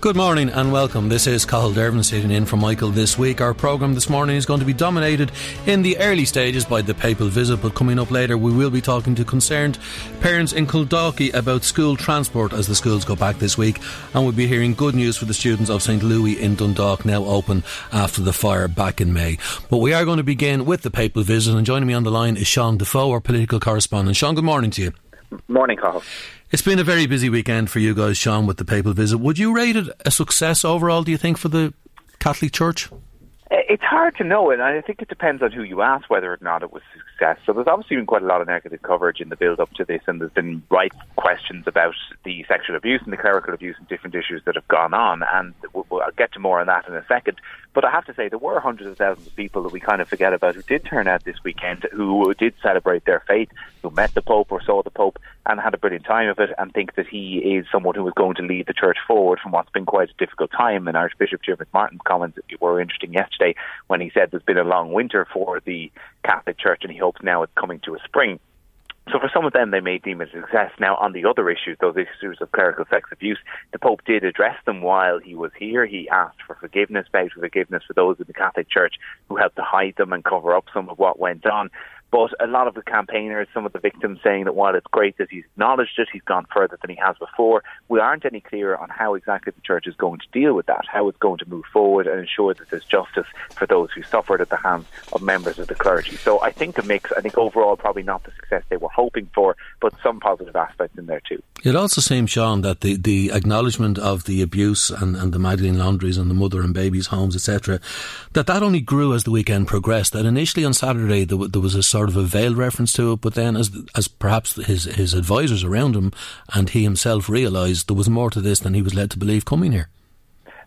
Good morning and welcome. This is Cathal Dervan sitting in for Michael this week. Our programme this morning is going to be dominated in the early stages by the papal visit, but coming up later we will be talking to concerned parents in Kildalkey about school transport as the schools go back this week, and we'll be hearing good news for the students of St Louis in Dundalk now open after the fire back in May. But we are going to begin with the papal visit, and joining me on the line is Sean Defoe, our political correspondent. Sean, good morning to you. Morning, Cathal. It's been a very busy weekend for you guys, Sean, with the papal visit. Would you rate it a success overall, do you think, for the Catholic Church? It's hard to know, and I think it depends on who you ask whether or not it was a success. So there's obviously been quite a lot of negative coverage in the build up to this, and there's been right questions about the sexual abuse and the clerical abuse and different issues that have gone on, and I'll get to more on that in a second. But I have to say, there were hundreds of thousands of people that we kind of forget about who did turn out this weekend, who did celebrate their faith, who met the Pope or saw the Pope and had a brilliant time of it, and think that he is someone who is going to lead the church forward from what's been quite a difficult time. And Archbishop Jim Martin's comments were interesting yesterday when he said there's been a long winter for the Catholic Church, and he hopes now it's coming to a spring. So for some of them, they may deem it a success. Now, on the other issues, those issues of clerical sex abuse, the Pope did address them while he was here. He asked for forgiveness, begged for forgiveness for those in the Catholic Church who helped to hide them and cover up some of what went on. But a lot of the campaigners, some of the victims saying that while it's great that he's acknowledged it, he's gone further than he has before. We aren't any clearer on how exactly the church is going to deal with that, how it's going to move forward and ensure that there's justice for those who suffered at the hands of members of the clergy. So I think a mix. I think overall probably not the success they were hoping for, but some positive aspects in there too. It also seems, Sean, that the, the acknowledgement of the abuse and, and the Magdalene laundries and the mother and babies' homes, etc., that that only grew as the weekend progressed. That initially on Saturday there, there was a sort of a veiled reference to it, but then as as perhaps his his advisors around him and he himself realised there was more to this than he was led to believe coming here.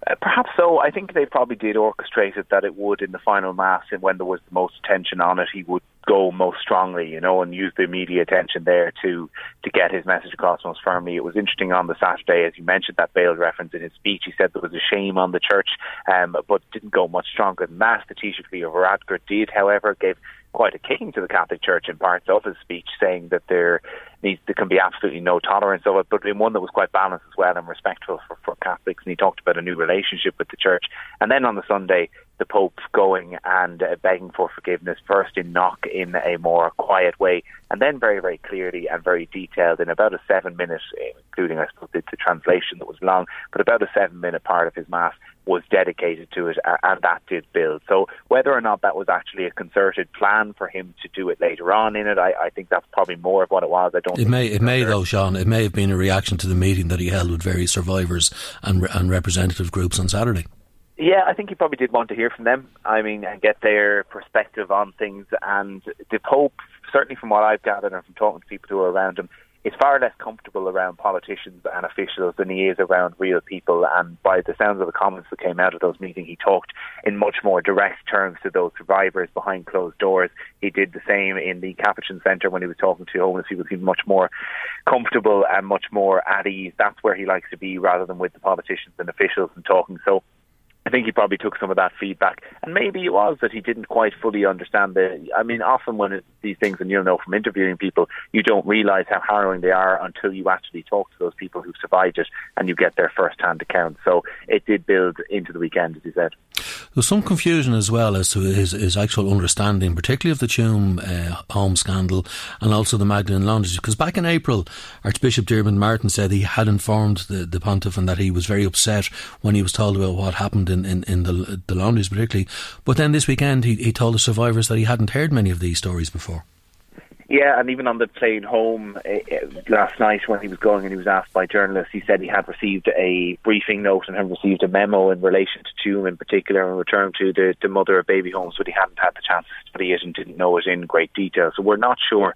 Uh, perhaps so. I think they probably did orchestrate it that it would in the final mass, and when there was the most attention on it, he would go most strongly, you know, and use the media attention there to to get his message across most firmly. It was interesting on the Saturday, as you mentioned, that veiled reference in his speech. He said there was a shame on the church, um, but didn't go much stronger than that. The Taoiseach Leo Varadkar did, however, gave quite a kicking to the Catholic Church in parts of his speech, saying that there needs there can be absolutely no tolerance of it, but in one that was quite balanced as well and respectful for, for Catholics. And he talked about a new relationship with the Church. And then on the Sunday, the Pope going and uh, begging for forgiveness, first in Knock in a more quiet way, and then very, very clearly and very detailed in about a seven minute, including, I suppose, the, the translation that was long, but about a seven minute part of his Mass was dedicated to it, and that did build. So whether or not that was actually a concerted plan for him to do it later on in it, I, I think that's probably more of what it was. I don't. It may, it may though, Sean. It may have been a reaction to the meeting that he held with various survivors and and representative groups on Saturday. Yeah, I think he probably did want to hear from them. I mean, and get their perspective on things. And the Pope, certainly from what I've gathered and from talking to people who are around him, is far less comfortable around politicians and officials than he is around real people. And by the sounds of the comments that came out of those meetings, he talked in much more direct terms to those survivors behind closed doors. He did the same in the Capuchin Centre when he was talking to homeless people. He was much more comfortable and much more at ease. That's where he likes to be rather than with the politicians and officials and talking. So think he probably took some of that feedback, and maybe it was that he didn't quite fully understand the. I mean, often when it, these things, and you'll know from interviewing people, you don't realise how harrowing they are until you actually talk to those people who've survived it and you get their first-hand account. So it did build into the weekend, as he said. There's some confusion as well as to his, his actual understanding, particularly of the Tuam uh, home scandal and also the Magdalene Laundries. Because back in April, Archbishop Diarmuid Martin said he had informed the, the pontiff and that he was very upset when he was told about what happened in, in, in the, the laundries, particularly. But then this weekend, he, he told the survivors that he hadn't heard many of these stories before. Yeah, and even on the plane home uh, last night when he was going and he was asked by journalists, he said he had received a briefing note and had received a memo in relation to Tuam in particular and returned to the, the mother of baby homes, but he hadn't had the chance to study it and didn't know it in great detail. So we're not sure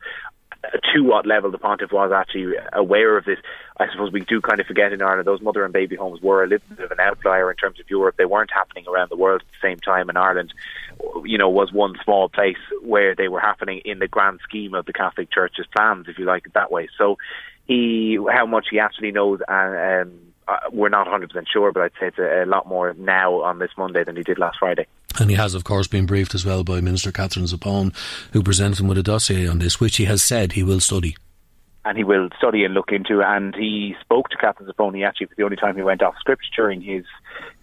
to what level the pontiff was actually aware of this. I suppose we do kind of forget in Ireland those mother and baby homes were a little bit of an outlier in terms of Europe. They weren't happening around the world at the same time. In Ireland, you know, was one small place where they were happening in the grand scheme of the Catholic Church's plans, if you like it that way. So, he how much he actually knows, and um, uh, we're not 100% sure, but I'd say it's a, a lot more now on this Monday than he did last Friday. And he has, of course, been briefed as well by Minister Catherine Zappone, who presented him with a dossier on this, which he has said he will study. And he will study and look into. And he spoke to Catherine Zappone. Actually, for the only time he went off script during his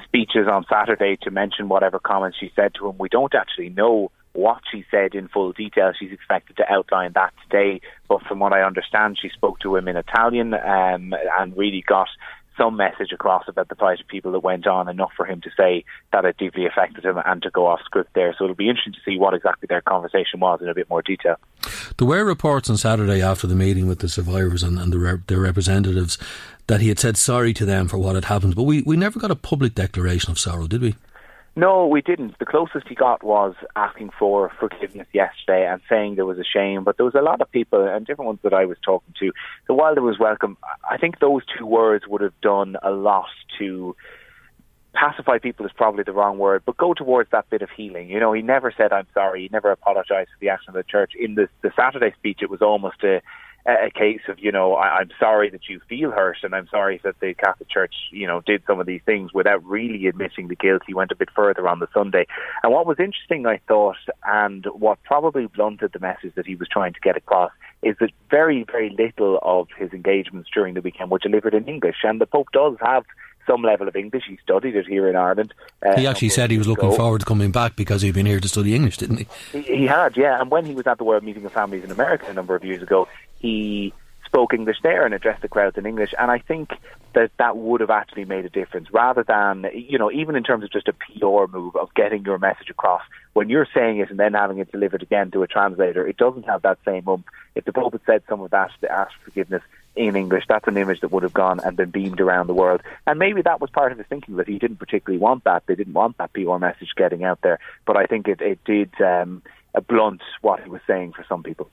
speeches on Saturday to mention whatever comments she said to him. We don't actually know what she said in full detail. She's expected to outline that today. But from what I understand, she spoke to him in Italian um, and really got some message across about the plight of people that went on enough for him to say that it deeply affected him and to go off script there. So it'll be interesting to see what exactly their conversation was in a bit more detail. There were reports on Saturday after the meeting with the survivors and, and the re- their representatives that he had said sorry to them for what had happened, but we, we never got a public declaration of sorrow, did we? No, we didn't. The closest he got was asking for forgiveness yesterday and saying there was a shame. But there was a lot of people and different ones that I was talking to. So while there was welcome, I think those two words would have done a lot to pacify people is probably the wrong word, but go towards that bit of healing. You know, he never said I'm sorry. He never apologized for the action of the church. In the the Saturday speech, it was almost a a case of you know I, I'm sorry that you feel hurt and I'm sorry that the Catholic Church you know did some of these things without really admitting the guilt. He went a bit further on the Sunday, and what was interesting, I thought, and what probably blunted the message that he was trying to get across is that very very little of his engagements during the weekend were delivered in English, and the Pope does have some level of English. He studied it here in Ireland. Uh, he actually said he was looking forward to coming back because he'd been here to study English, didn't he? he? He had, yeah. And when he was at the World Meeting of Families in America a number of years ago, he spoke English there and addressed the crowds in English. And I think that that would have actually made a difference rather than, you know, even in terms of just a PR move of getting your message across. When you're saying it and then having it delivered again to a translator, it doesn't have that same ump. If the Pope had said some of that, to ask forgiveness in English, that's an image that would have gone and been beamed around the world. And maybe that was part of his thinking that he didn't particularly want that. They didn't want that PR message getting out there. But I think it, it did. Um, blunt what he was saying for some people.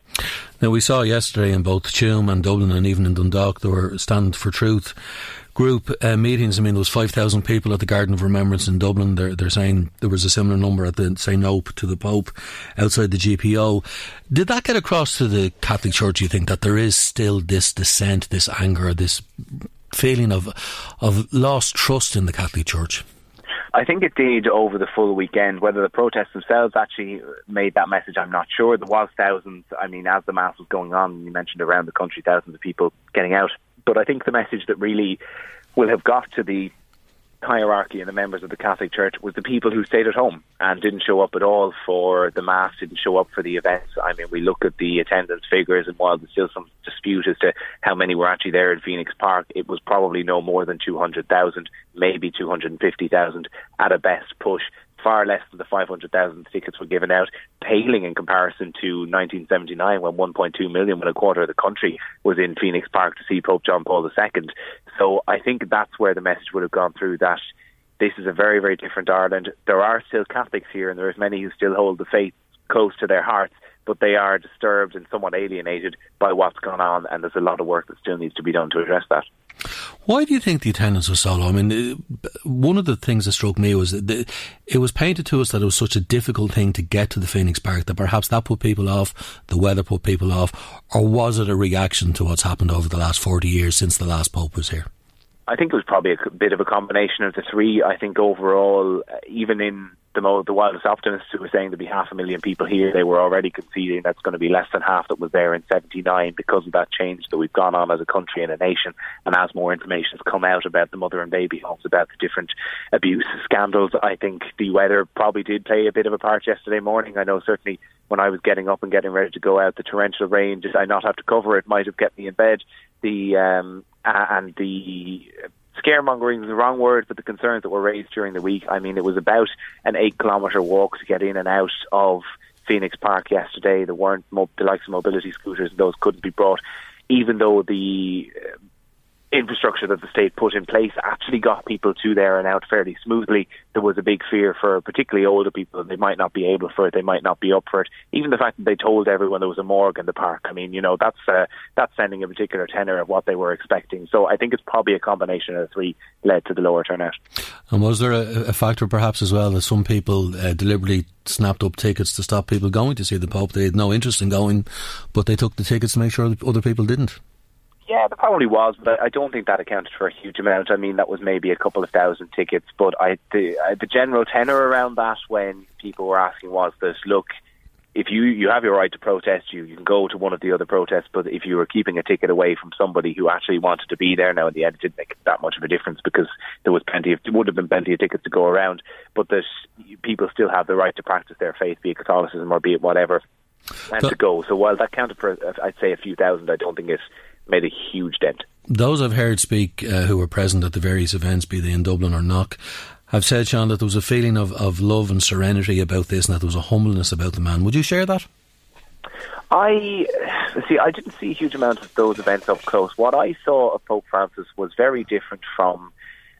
Now we saw yesterday in both Tuam and Dublin and even in Dundalk there were Stand for Truth group uh, meetings. I mean, there was five thousand people at the Garden of Remembrance in Dublin. They're they're saying there was a similar number at the say no to the Pope outside the GPO. Did that get across to the Catholic Church? You think that there is still this dissent, this anger, this feeling of of lost trust in the Catholic Church? I think it did over the full weekend. Whether the protests themselves actually made that message, I'm not sure. There was thousands. I mean, as the mass was going on, you mentioned around the country, thousands of people getting out. But I think the message that really will have got to the hierarchy and the members of the Catholic Church was the people who stayed at home and didn't show up at all for the Mass, didn't show up for the events. I mean, we look at the attendance figures, and while there's still some dispute as to how many were actually there in Phoenix Park, it was probably no more than 200,000, maybe 250,000 at a best push far less than the 500,000 tickets were given out, paling in comparison to 1979 when 1.2 million, when a quarter of the country was in Phoenix Park to see Pope John Paul II. So I think that's where the message would have gone through that this is a very, very different Ireland. There are still Catholics here, and there are many who still hold the faith close to their hearts, but they are disturbed and somewhat alienated by what's gone on, and there's a lot of work that still needs to be done to address that. Why do you think the attendance was so low? I mean, one of the things that struck me was that it was painted to us that it was such a difficult thing to get to the Phoenix Park that perhaps that put people off, the weather put people off, or was it a reaction to what's happened over the last 40 years since the last Pope was here? I think it was probably a bit of a combination of the three. I think overall, uh, even in the mo- the wildest optimists who were saying there'd be half a million people here, they were already conceding that's going to be less than half that was there in '79 because of that change that we've gone on as a country and a nation. And as more information has come out about the mother and baby homes, about the different abuse scandals, I think the weather probably did play a bit of a part yesterday morning. I know certainly when I was getting up and getting ready to go out, the torrential rain, did I not have to cover it, might have kept me in bed. The um, and the scaremongering is the wrong word, but the concerns that were raised during the week. I mean, it was about an eight kilometre walk to get in and out of Phoenix Park yesterday. There weren't mo- the likes of mobility scooters; those couldn't be brought, even though the infrastructure that the state put in place actually got people to there and out fairly smoothly. There was a big fear for particularly older people; they might not be able for it, they might not be up for it. Even the fact that they told everyone there was a morgue in the park. I mean, you know, that's uh, that's sending a particular tenor of what they were expecting. So I think it's probably a combination of the three led to the lower turnout. And was there a, a factor perhaps as well that some people uh, deliberately snapped up tickets to stop people going to see the Pope? They had no interest in going, but they took the tickets to make sure that other people didn't. Yeah, there probably was, but I don't think that accounted for a huge amount. I mean, that was maybe a couple of thousand tickets, but I the, uh, the general tenor around that when people were asking was that look, if you you have your right to protest, you you can go to one of the other protests, but if you were keeping a ticket away from somebody who actually wanted to be there, now in the end it didn't make that much of a difference because there was plenty of would have been plenty of tickets to go around, but that people still have the right to practice their faith, be it Catholicism or be it whatever, and But- to go. So while that counted for, I'd say a few thousand, I don't think it made a huge dent. Those I've heard speak uh, who were present at the various events, be they in Dublin or Knock, have said, Sean, that there was a feeling of, of love and serenity about this and that there was a humbleness about the man. Would you share that? I see. I didn't see a huge amount of those events up close. What I saw of Pope Francis was very different from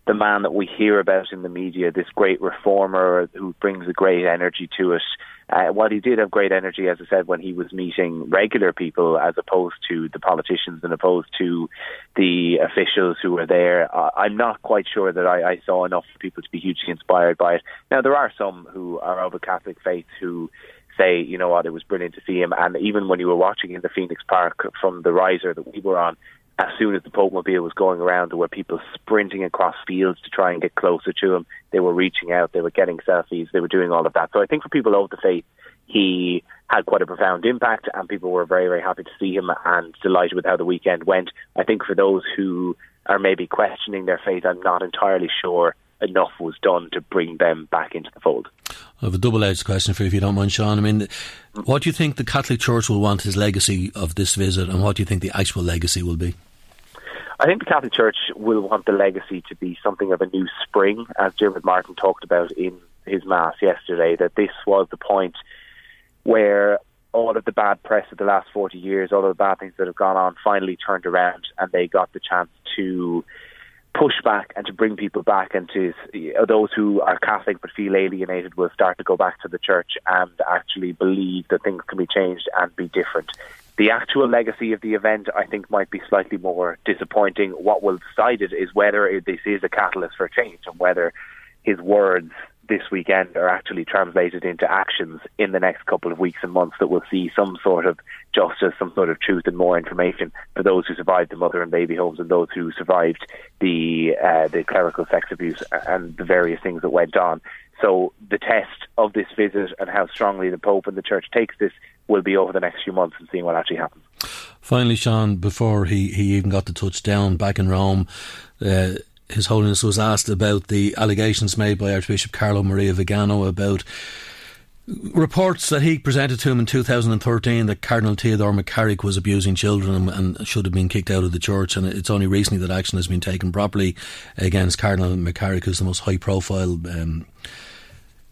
the man that we hear about in the media. This great reformer who brings a great energy to it. Uh, while he did have great energy, as I said, when he was meeting regular people as opposed to the politicians and opposed to the officials who were there, uh, I'm not quite sure that I, I saw enough people to be hugely inspired by it. Now, there are some who are of a Catholic faith who say, you know what, it was brilliant to see him. And even when you were watching in the Phoenix Park from the riser that we were on, as soon as the Pope Mobile was going around, there were people sprinting across fields to try and get closer to him. They were reaching out, they were getting selfies, they were doing all of that. So I think for people of the faith, he had quite a profound impact, and people were very, very happy to see him and delighted with how the weekend went. I think for those who are maybe questioning their faith, I'm not entirely sure enough was done to bring them back into the fold. I have a double edged question for you, if you don't mind, Sean. I mean, what do you think the Catholic Church will want his legacy of this visit, and what do you think the actual legacy will be? I think the Catholic Church will want the legacy to be something of a new spring, as Diarmuid Martin talked about in his Mass yesterday, that this was the point where all of the bad press of the last 40 years, all of the bad things that have gone on, finally turned around and they got the chance to push back and to bring people back and to those who are Catholic but feel alienated will start to go back to the church and actually believe that things can be changed and be different. The actual legacy of the event, I think, might be slightly more disappointing. What will decide it is whether this is a catalyst for change and whether his words this weekend are actually translated into actions in the next couple of weeks and months that will see some sort of justice, some sort of truth and more information for those who survived the mother and baby homes and those who survived the uh, the clerical sex abuse and the various things that went on. So the test of this visit and how strongly the Pope and the Church takes this will be over the next few months and seeing what actually happens. Finally, Sean, before he, he even got the touchdown back in Rome, uh, His Holiness was asked about the allegations made by Archbishop Carlo Maria Vigano about reports that he presented to him in 2013 that Cardinal Theodore McCarrick was abusing children and, should have been kicked out of the church. And it's only recently that action has been taken properly against Cardinal McCarrick, who's the most high profile. Um,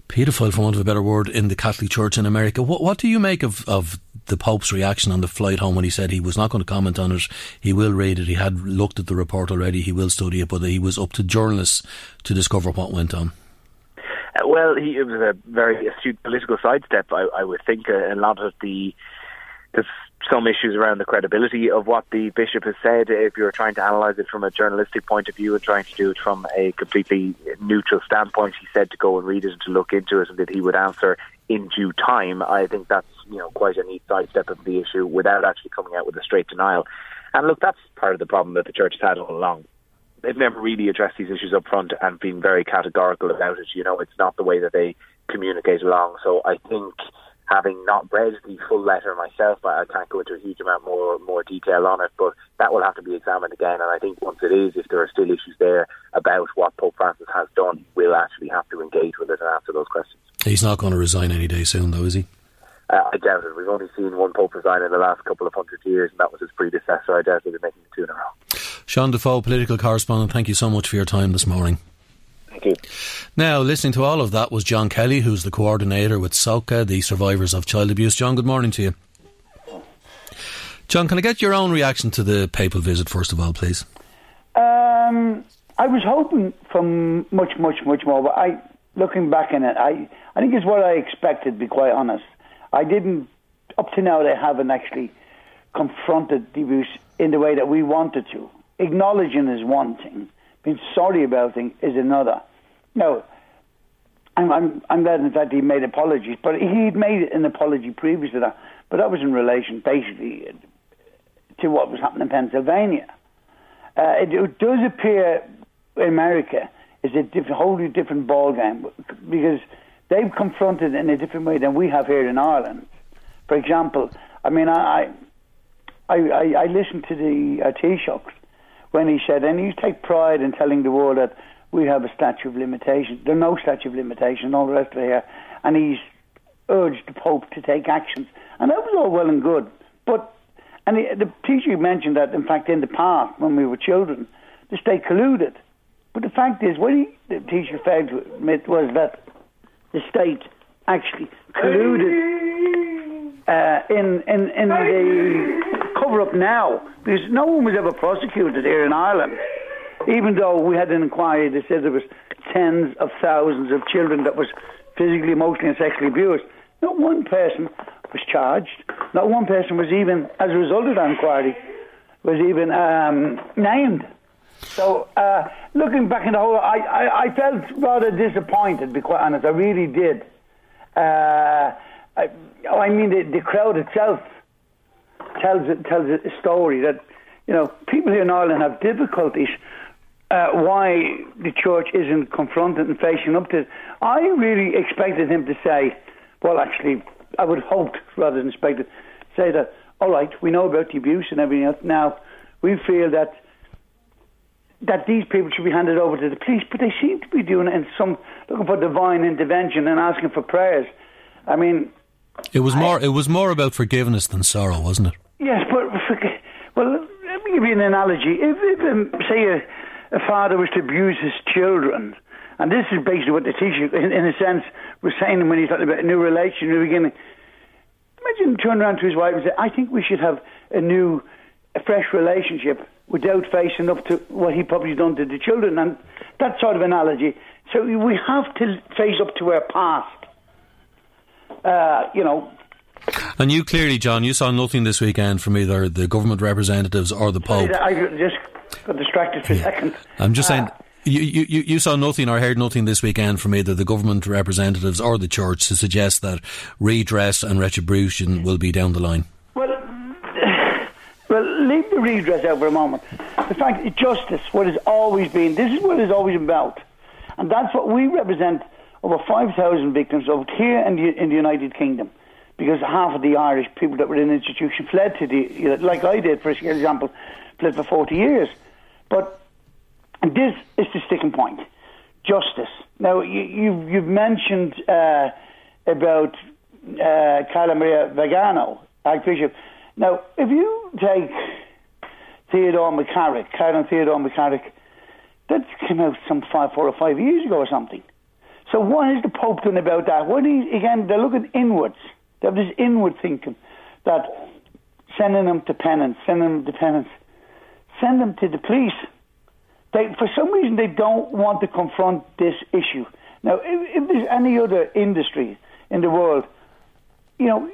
paedophile, for want of a better word, in the Catholic Church in America. What, what do you make of, of the Pope's reaction on the flight home when he said he was not going to comment on it? He will read it. He had looked at the report already. He will study it, but he was up to journalists to discover what went on. Uh, well, he, it was a very astute political sidestep. I, I would think a, a lot of the there's some issues around the credibility of what the bishop has said. If you're trying to analyse it from a journalistic point of view and trying to do it from a completely neutral standpoint, he said to go and read it and to look into it, and that he would answer in due time. I think that's you know quite a neat sidestep of the issue without actually coming out with a straight denial. And look, that's part of the problem that the church has had all along. they've never really addressed these issues up front and been very categorical about it. You know, it's not the way that they communicate along. So I think having not read the full letter myself, I can't go into a huge amount more more detail on it, but that will have to be examined again. And I think once it is, if there are still issues there about what Pope Francis has done, we'll actually have to engage with it and answer those questions. He's not going to resign any day soon, though, is he? Uh, I doubt it. We've only seen one Pope resign in the last couple of hundred years, and that was his predecessor. I doubt he'll be making two in a row. Sean Defoe, political correspondent, thank you so much for your time this morning. Thank you. Now, listening to all of that was John Kelly, who's the coordinator with SOCA, the survivors of child abuse. John, good morning to you. John, can I get your own reaction to the papal visit, first of all, please? Um, I was hoping for much, much, much more, but I, looking back in it, I, I think it's what I expected, to be quite honest. I didn't, up to now, they haven't actually confronted the abuse in the way that we wanted to. Acknowledging is one thing, being sorry about things is another. Now, I'm, I'm, I'm glad in fact he made apologies, but he'd made an apology previous to that, but that was in relation basically to what was happening in Pennsylvania. Uh, it, it, does appear in America is a diff- wholly different ballgame because they've confronted in a different way than we have here in Ireland. For example, I mean, I I, I, I listened to the uh, Taoiseach when he said, and he take pride in telling the world that we have a statute of limitation. There's no statute of limitation, all the rest of it here. And he's urged the Pope to take actions. And that was all well and good. But, and the, the Taoiseach mentioned that, in fact, in the past, when we were children, the state colluded. But the fact is, what he, the Taoiseach failed to admit was that the state actually colluded uh, in, in, in the cover up now because no one was ever prosecuted here in Ireland. Even though we had an inquiry that said there was tens of thousands of children that was physically, emotionally, and sexually abused, not one person was charged. Not one person was even, as a result of that inquiry, was even um, named. So, uh, looking back in the whole, I, I, I, felt rather disappointed, to be quite honest. I really did. Uh, I, I mean, the, the crowd itself tells tells a story that you know people here in Ireland have difficulties. Uh, why the church isn't confronted and facing up to it. I really expected him to say, well, actually, I would hope rather than expect expected, say that, all right, we know about the abuse and everything else. Now, we feel that that these people should be handed over to the police, but they seem to be doing it in some looking for divine intervention and asking for prayers. I mean, it was more. It was more about forgiveness than sorrow, wasn't it? Yes, but well, let me give you an analogy. If, if um, say a, a, father was to abuse his children, and this is basically what the Taoiseach, in, in a sense, was saying when he's talking about a new relation, new beginning. Imagine him turning around to his wife and say, "I think we should have a new, a fresh relationship." Without facing up to what he probably done to the children, and that sort of analogy. So we have to face up to our past uh, you know. And you clearly, John, you saw nothing this weekend from either the government representatives or the Pope. I just got distracted for yeah. a second. I'm just uh, saying. You, you, you saw nothing or heard nothing this weekend from either the government representatives or the church to suggest that redress and retribution will be down the line. Well, well, leave the redress out for a moment. The fact that justice, what has always been, this is what it's always about, and that's what we represent over 5,000 victims of here in the, in the United Kingdom because half of the Irish people that were in the institution fled to the, like I did, for example, fled for 40 years. But this is the sticking point justice. Now, you, you've, you've mentioned uh, about uh, Carla Maria Vigano, Archbishop. Now, if you take Theodore McCarrick, Cardinal Theodore McCarrick, that came out some five, four or five years ago or something. So what is the Pope doing about that? What is, again, they're looking inwards. They have this inward thinking that sending them to penance, sending them to penance, send them to the police. They, for some reason, they don't want to confront this issue. Now, if, if there's any other industry in the world, you know,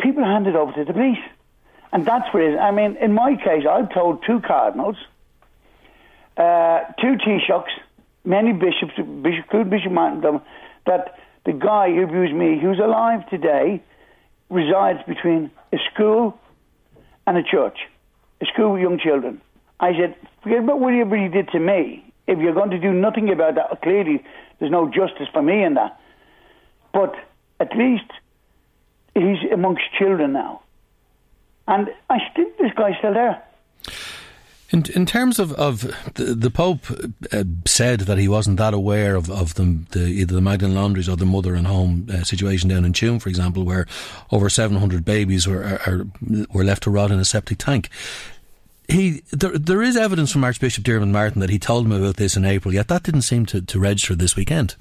people hand it over to the police. And that's where it is. I mean, in my case, I've told two cardinals, uh, two Taoiseachs, many bishops, Bishop, including Bishop Martin, that the guy who abused me, who's alive today, resides between a school and a church, a school with young children. I said, Forget about whatever he did to me. If you're going to do nothing about that, clearly there's no justice for me in that. But at least he's amongst children now. And I think this guy's still there. In, in terms of, of the, the Pope uh, said that he wasn't that aware of, of the, the, either the Magdalen Laundries or the mother and home uh, situation down in Tuam, for example, where over 700 babies were, are, were left to rot in a septic tank. He, there, there is evidence from Archbishop Diarmuid Martin that he told him about this in April, yet that didn't seem to, to register this weekend.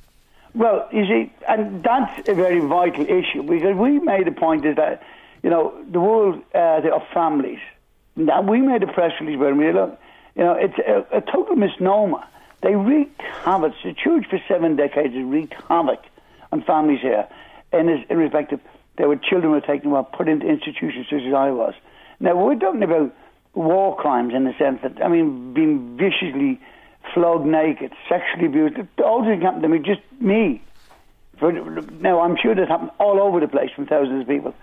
Well, you see, and that's a very vital issue because we made a point is that, you know, the world uh, of families now, we made a press release where we look, you know, it's a, a total misnomer. They wreaked havoc. The church for seven decades has wreaked havoc on families here, and is irrespective. There were children were taken, well, put into institutions such as I was. Now we're talking about war crimes in the sense that I mean, being viciously flogged naked, sexually abused. All this happened to me, just me. Now I'm sure that happened all over the place from thousands of people.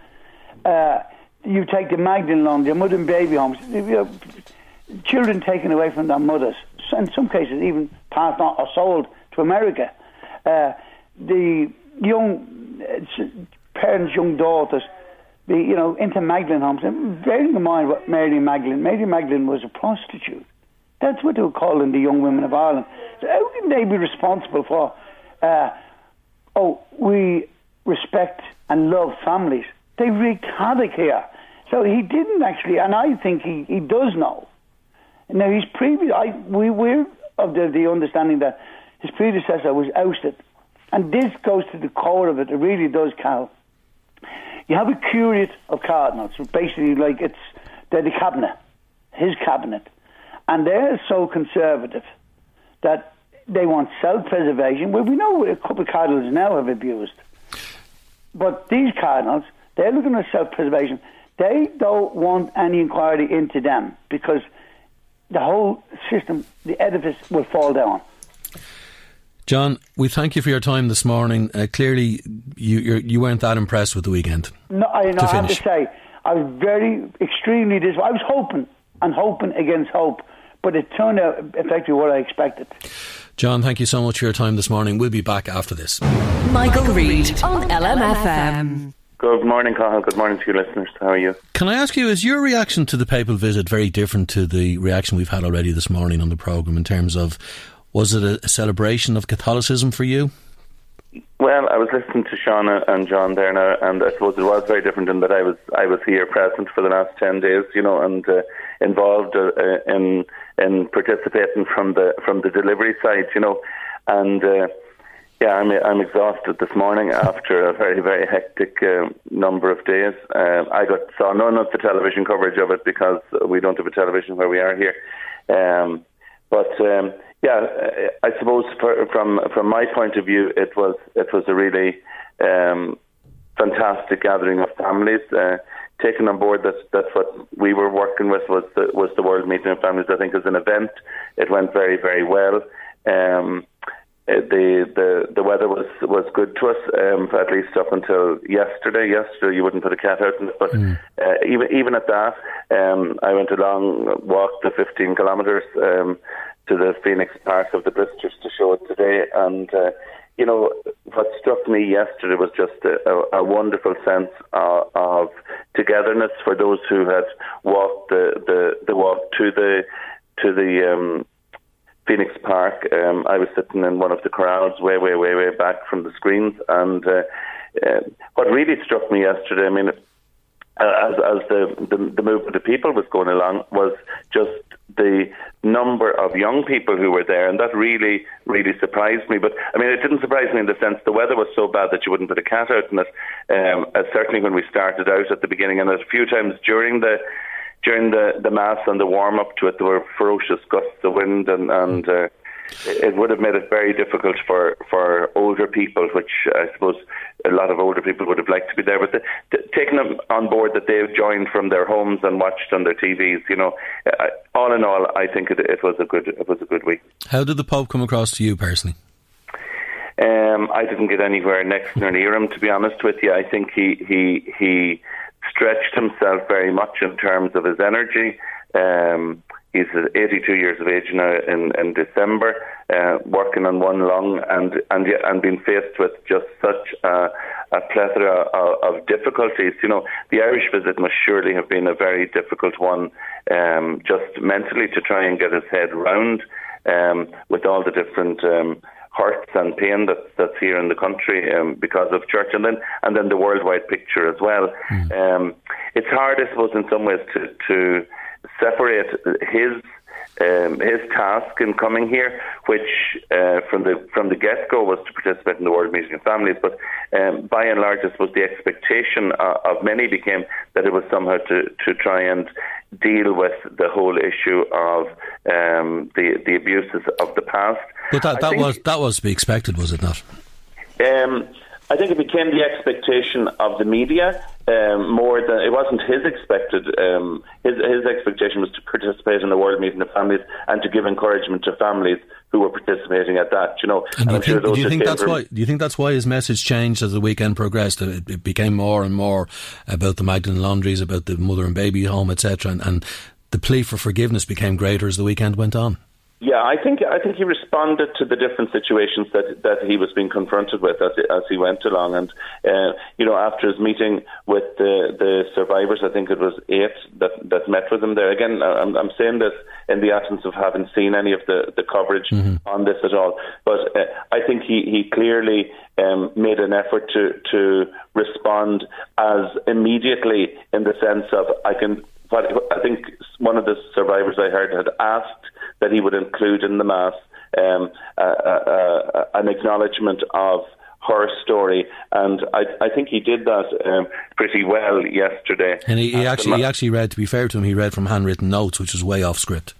Uh, you take the Magdalen Laundry, the mother and baby homes, children taken away from their mothers, in some cases even passed on or sold to America. Uh, the young uh, parents, young daughters, the, you know, into Magdalen homes. And bearing in mind what Mary Magdalen, Mary Magdalen was a prostitute. That's what they were calling the young women of Ireland. So how can they be responsible for, uh, oh, we respect and love families? They wreaked havoc here. So he didn't actually, and I think he, he does know. Now, his previous, I, we, we're of the, the understanding that his predecessor was ousted. And this goes to the core of it. It really does, Cal. You have a curate of cardinals, basically like it's they're the cabinet, his cabinet, and they're so conservative that they want self-preservation. Well, we know a couple of cardinals now have abused, but these cardinals they're looking at self-preservation. They don't want any inquiry into them because the whole system, the edifice, will fall down. John, we thank you for your time this morning. Uh, clearly, you you weren't that impressed with the weekend. No, I, no, I have to say, I was very, extremely disappointed. I was hoping and hoping against hope, but it turned out effectively what I expected. John, thank you so much for your time this morning. We'll be back after this. Michael, Michael Reade on LMFM. Good morning, Cathal. Good morning to your listeners. How are you? Can I ask you, is your reaction to the papal visit very different to the reaction we've had already this morning on the programme in terms of was it a, celebration of Catholicism for you? Well, I was listening to Shauna and John there now, and I suppose it was very different in that I was I was here present for the last ten days, you know, and uh, involved uh, in in participating from the from the delivery side, you know, and. Uh, yeah, I'm I'm exhausted this morning after a very very hectic uh, number of days. Uh, I got saw none of the television coverage of it because we don't have a television where we are here. Um, but um, yeah, I suppose for, from from my point of view, it was it was a really um, fantastic gathering of families. Uh, taking on board that that's what we were working with was the was the World Meeting of Families. I think as an event, it went very very well. Um, uh, the the the weather was was good to us um, at least up until yesterday. Yesterday you wouldn't put a cat out in it, but mm. uh, even even at that, um, I went a long walk, the 15 kilometres um, to the Phoenix Park of the Blisters to show it today, and. Uh, you know, what struck me yesterday was just a, a, wonderful sense of, of, togetherness for those who had walked the, the, the walk to the to the um, Phoenix Park. Um, I was sitting in one of the crowds, way, way, way, way back from the screens, and uh, uh, what really struck me yesterday, I mean, as, as the, the the movement of people was going along, was just the number of young people who were there, and that really, really surprised me. But I mean, it didn't surprise me in the sense the weather was so bad that you wouldn't put a cat out in it. Um, uh, certainly when we started out at the beginning, and a few times during the during the, the mass and the warm up to it, there were ferocious gusts of wind, and, and uh, it would have made it very difficult for, for older people, which I suppose a lot of older people would have liked to be there. But the, the, taking them on board that they've joined from their homes and watched on their TVs, you know, uh, all in all, I think it, it was a good it was a good week. How did the Pope come across to you personally? Um, I didn't get anywhere next nor near him, to be honest with you. I think he he he stretched himself very much in terms of his energy. Um, He's 82 years of age now in, in December, uh, working on one lung and and and being faced with just such a, a plethora of, of, difficulties. You know, the Irish visit must surely have been a very difficult one, um, just mentally to try and get his head round um, with all the different. Um, hurts and pain that, that's here in the country um, because of church, and then and then the worldwide picture as well. Mm. Um, it's hard, I suppose, in some ways to to separate his um, his task in coming here, which uh, from the from the get go was to participate in the World Meeting of Families, but um, by and large, this was the expectation uh, of many became that it was somehow to to try and deal with the whole issue of um, the the abuses of the past. But that, that was that was to be expected, was it not? Um, I think it became the expectation of the media um, more than it wasn't his expected. Um, his his expectation was to participate in the World Meeting of Families and to give encouragement to families who were participating at that. You know, and, and do, you think, sure do you think that's why? Do you think that's why his message changed as the weekend progressed? It, it became more and more about the Magdalen laundries, about the mother and baby home, etc., and, and the plea for forgiveness became greater as the weekend went on. Yeah, I think I think he responded to the different situations that that he was being confronted with as as he went along, and uh, you know after his meeting with the the survivors, I think it was eight that that met with him there. Again, I'm I'm saying this in the absence of having seen any of the the coverage mm-hmm. on this at all, but uh, I think he he clearly um, made an effort to to respond as immediately in the sense of I can. I think one of the survivors I heard had asked that he would include in the Mass um, uh, uh, an acknowledgement of her story, and I, I think he did that um, pretty well yesterday. And he, he actually he actually read. To be fair to him, he read from handwritten notes, which was way off script.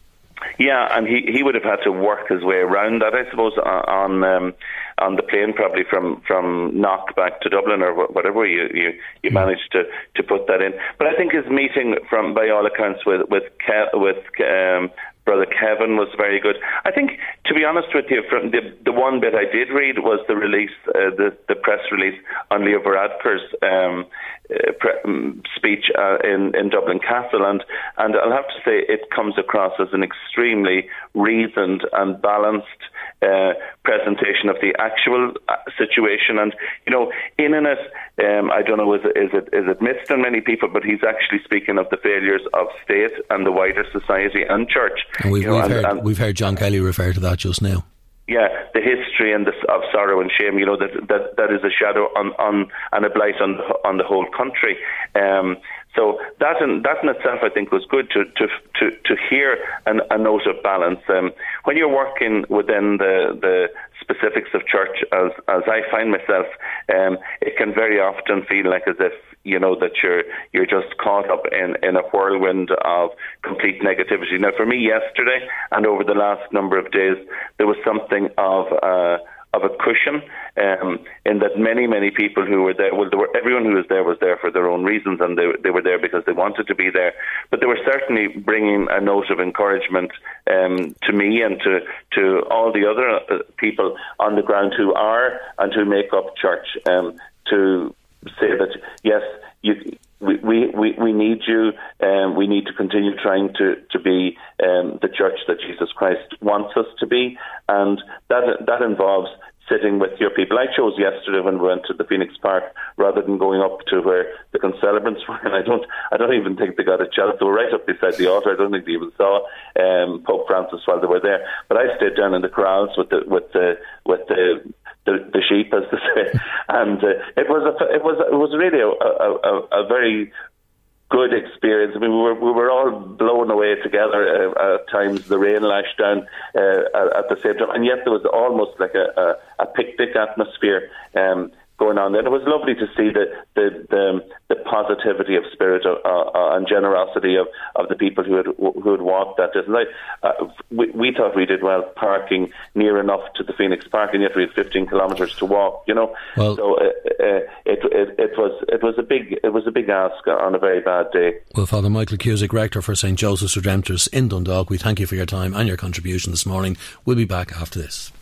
Yeah, and he, he would have had to work his way around that, I suppose, on um, on the plane, probably from from Knock back to Dublin or whatever you you, you mm. managed to, to put that in. But I think his meeting, from by all accounts, with with Ke- with um, Brother Kevin was very good. I think, to be honest with you, from the the one bit I did read was the release, uh, the the press release on Leo Varadkar's um, uh, pre- um, speech uh, in in Dublin Castle, and and I'll have to say it comes across as an extremely reasoned and balanced uh, presentation of the actual uh, situation. And you know, in it, um, I don't know is it, is it is it missed on many people, but he's actually speaking of the failures of state and the wider society and church. And we've, you know, we've, and, heard, and, we've heard John Kelly refer to that just now yeah, the history and the, of sorrow and shame, you know, that that, that is a shadow on, on and a blight on on the whole country. Um, so that in, that in itself, I think, was good to to to, to hear an, a note of balance. Um, when you're working within the the specifics of church, as as I find myself, um, it can very often feel like as if you know that you're you're just caught up in in a whirlwind of complete negativity. Now, for me, yesterday and over the last number of days, there was something of. Uh, of a cushion, um, in that many, many people who were there, well, there were, everyone who was there was there for their own reasons, and they, they were there because they wanted to be there. But they were certainly bringing a note of encouragement um, to me and to to all the other uh, people on the ground who are and who make up church um, to say that yes, you, we, we, we need you. Um, we need to continue trying to, to be um, the church that Jesus Christ wants us to be, and that that involves sitting with your people. I chose yesterday when we went to the Phoenix Park rather than going up to where the concelebrants were, and I don't I don't even think they got a chance. They were right up beside the altar. I don't think they even saw um, Pope Francis while they were there. But I stayed down in the crowds with the with the with the the, the sheep, as to say, and uh, it was a, it was it was really a, a, a, very good experience. I mean, we were we were all blown away together uh, at times. The rain lashed down uh, at the same time, and yet there was almost like a, a, picnic atmosphere. Um, going on there. It was lovely to see the the the, the positivity of spirit uh, uh, and generosity of, of the people who had who had walked that distance. Uh, we, we thought we did well parking near enough to the Phoenix Park, and yet we had 15 kilometres to walk. You know, well, so uh, uh, it, it it was it was a big it was a big ask on a very bad day. Well, Father Michael Cusack, rector for St Joseph's Redemptorist in Dundalk, we thank you for your time and your contribution this morning. We'll be back after this.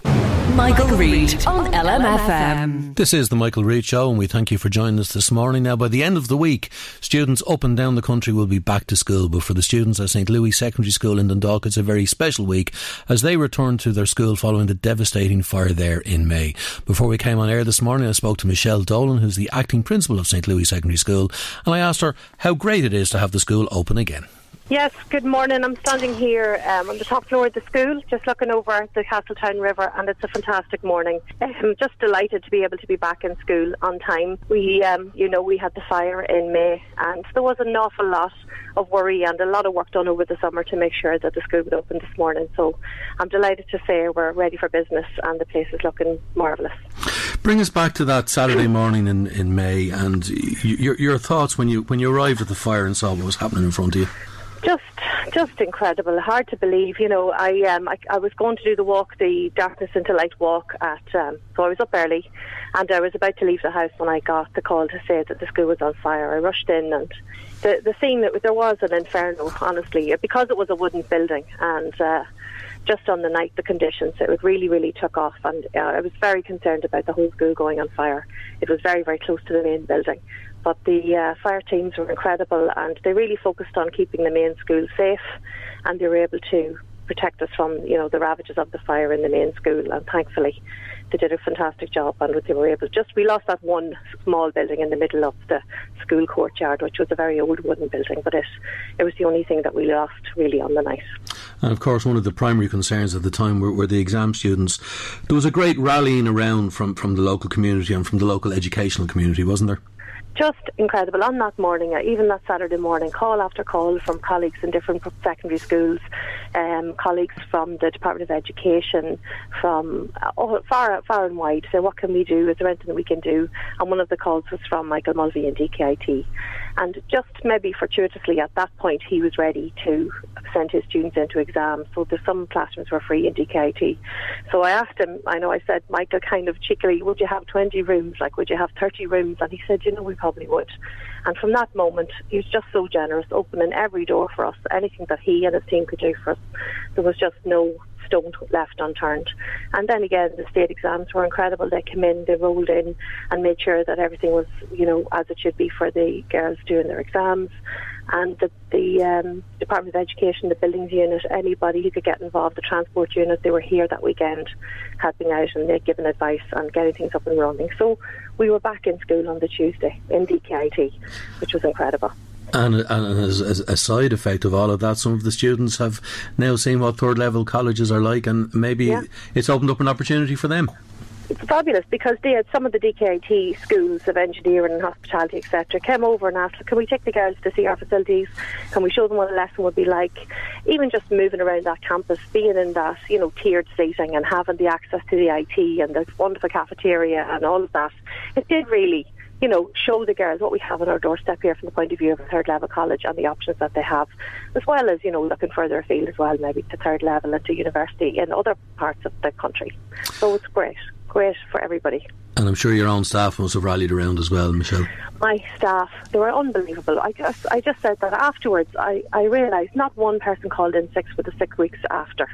Michael, Reade on LMFM. This is the Michael Reade Show, and we thank you for joining us this morning. Now, by the end of the week, students up and down the country will be back to school, but for the students at St. Louis Secondary School in Dundalk, it's a very special week as they return to their school following the devastating fire there in May. Before we came on air this morning, I spoke to Michelle Dolan, who's the acting principal of St. Louis Secondary School, and I asked her how great it is to have the school open again. Yes, good morning. I'm standing here um, on the top floor of the school, just looking over the Castletown River, and it's a fantastic morning. I'm just delighted to be able to be back in school on time. We, um, you know, we had the fire in May, and there was an awful lot of worry and a lot of work done over the summer to make sure that the school would open this morning. So I'm delighted to say we're ready for business, and the place is looking marvellous. Bring us back to that Saturday morning in, in May, and your, your thoughts when you when you arrived at the fire and saw what was happening in front of you just just incredible. Hard to believe you know i um I, I, was going to do the walk the darkness into light walk at um so i was up early and i was about to leave the house when i got the call to say that the school was on fire. I rushed in and the the scene that there was an inferno honestly because it was a wooden building and uh just on the night, the conditions, it really, really took off, and uh, I was very concerned about the whole school going on fire. It was very, very close to the main building, but the uh, fire teams were incredible and they really focused on keeping the main school safe and they were able to protect us from you know the ravages of the fire in the main school and thankfully they did a fantastic job and they were able just we lost that one small building in the middle of the school courtyard which was a very old wooden building but it it was the only thing that we lost really on the night. And of course one of the primary concerns at the time were, were the exam students. There was a great rallying around from from the local community and from the local educational community wasn't there just incredible. On that morning, uh, even that Saturday morning, call after call from colleagues in different secondary schools, um, colleagues from the Department of Education, from uh, far far and wide. So, what can we do? Is there anything we can do? And one of the calls was from Michael Mulvey in DKIT. And just maybe fortuitously at that point, he was ready to send his students into exams. So there's some classrooms were free in DKIT. So I asked him, I know I said, Michael, kind of cheekily, would you have 20 rooms? Like, would you have 30 rooms? And he said, you know, we probably would. And from that moment, he was just so generous, opening every door for us, anything that he and his team could do for us. There was just no stone left unturned. And then again, the state exams were incredible. They came in, they rolled in, and made sure that everything was, you know, as it should be for the girls doing their exams. And the, the um, Department of Education, the buildings unit, anybody who could get involved, the transport unit, they were here that weekend helping out and they'd given advice and getting things up and running. So we were back in school on the Tuesday in DKIT, which was incredible. And, and as, as, a side effect of all of that, some of the students have now seen what third level colleges are like, and maybe yeah. it's opened up an opportunity for them. It's fabulous because they had some of the DKIT schools of engineering and hospitality, etc., came over and asked, "Can we take the girls to see our facilities? Can we show them what a lesson would be like?" Even just moving around that campus, being in that you know tiered seating and having the access to the IT and the wonderful cafeteria and all of that, it did really you know, show the girls what we have on our doorstep here from the point of view of a third level college and the options that they have, as well as, you know, looking further afield as well, maybe to third level and to university in other parts of the country. So it's great, great for everybody. And I'm sure your own staff must have rallied around as well, Michelle. My staff, they were unbelievable. I just, I just said that afterwards. I, I realised not one person called in sick for the six weeks after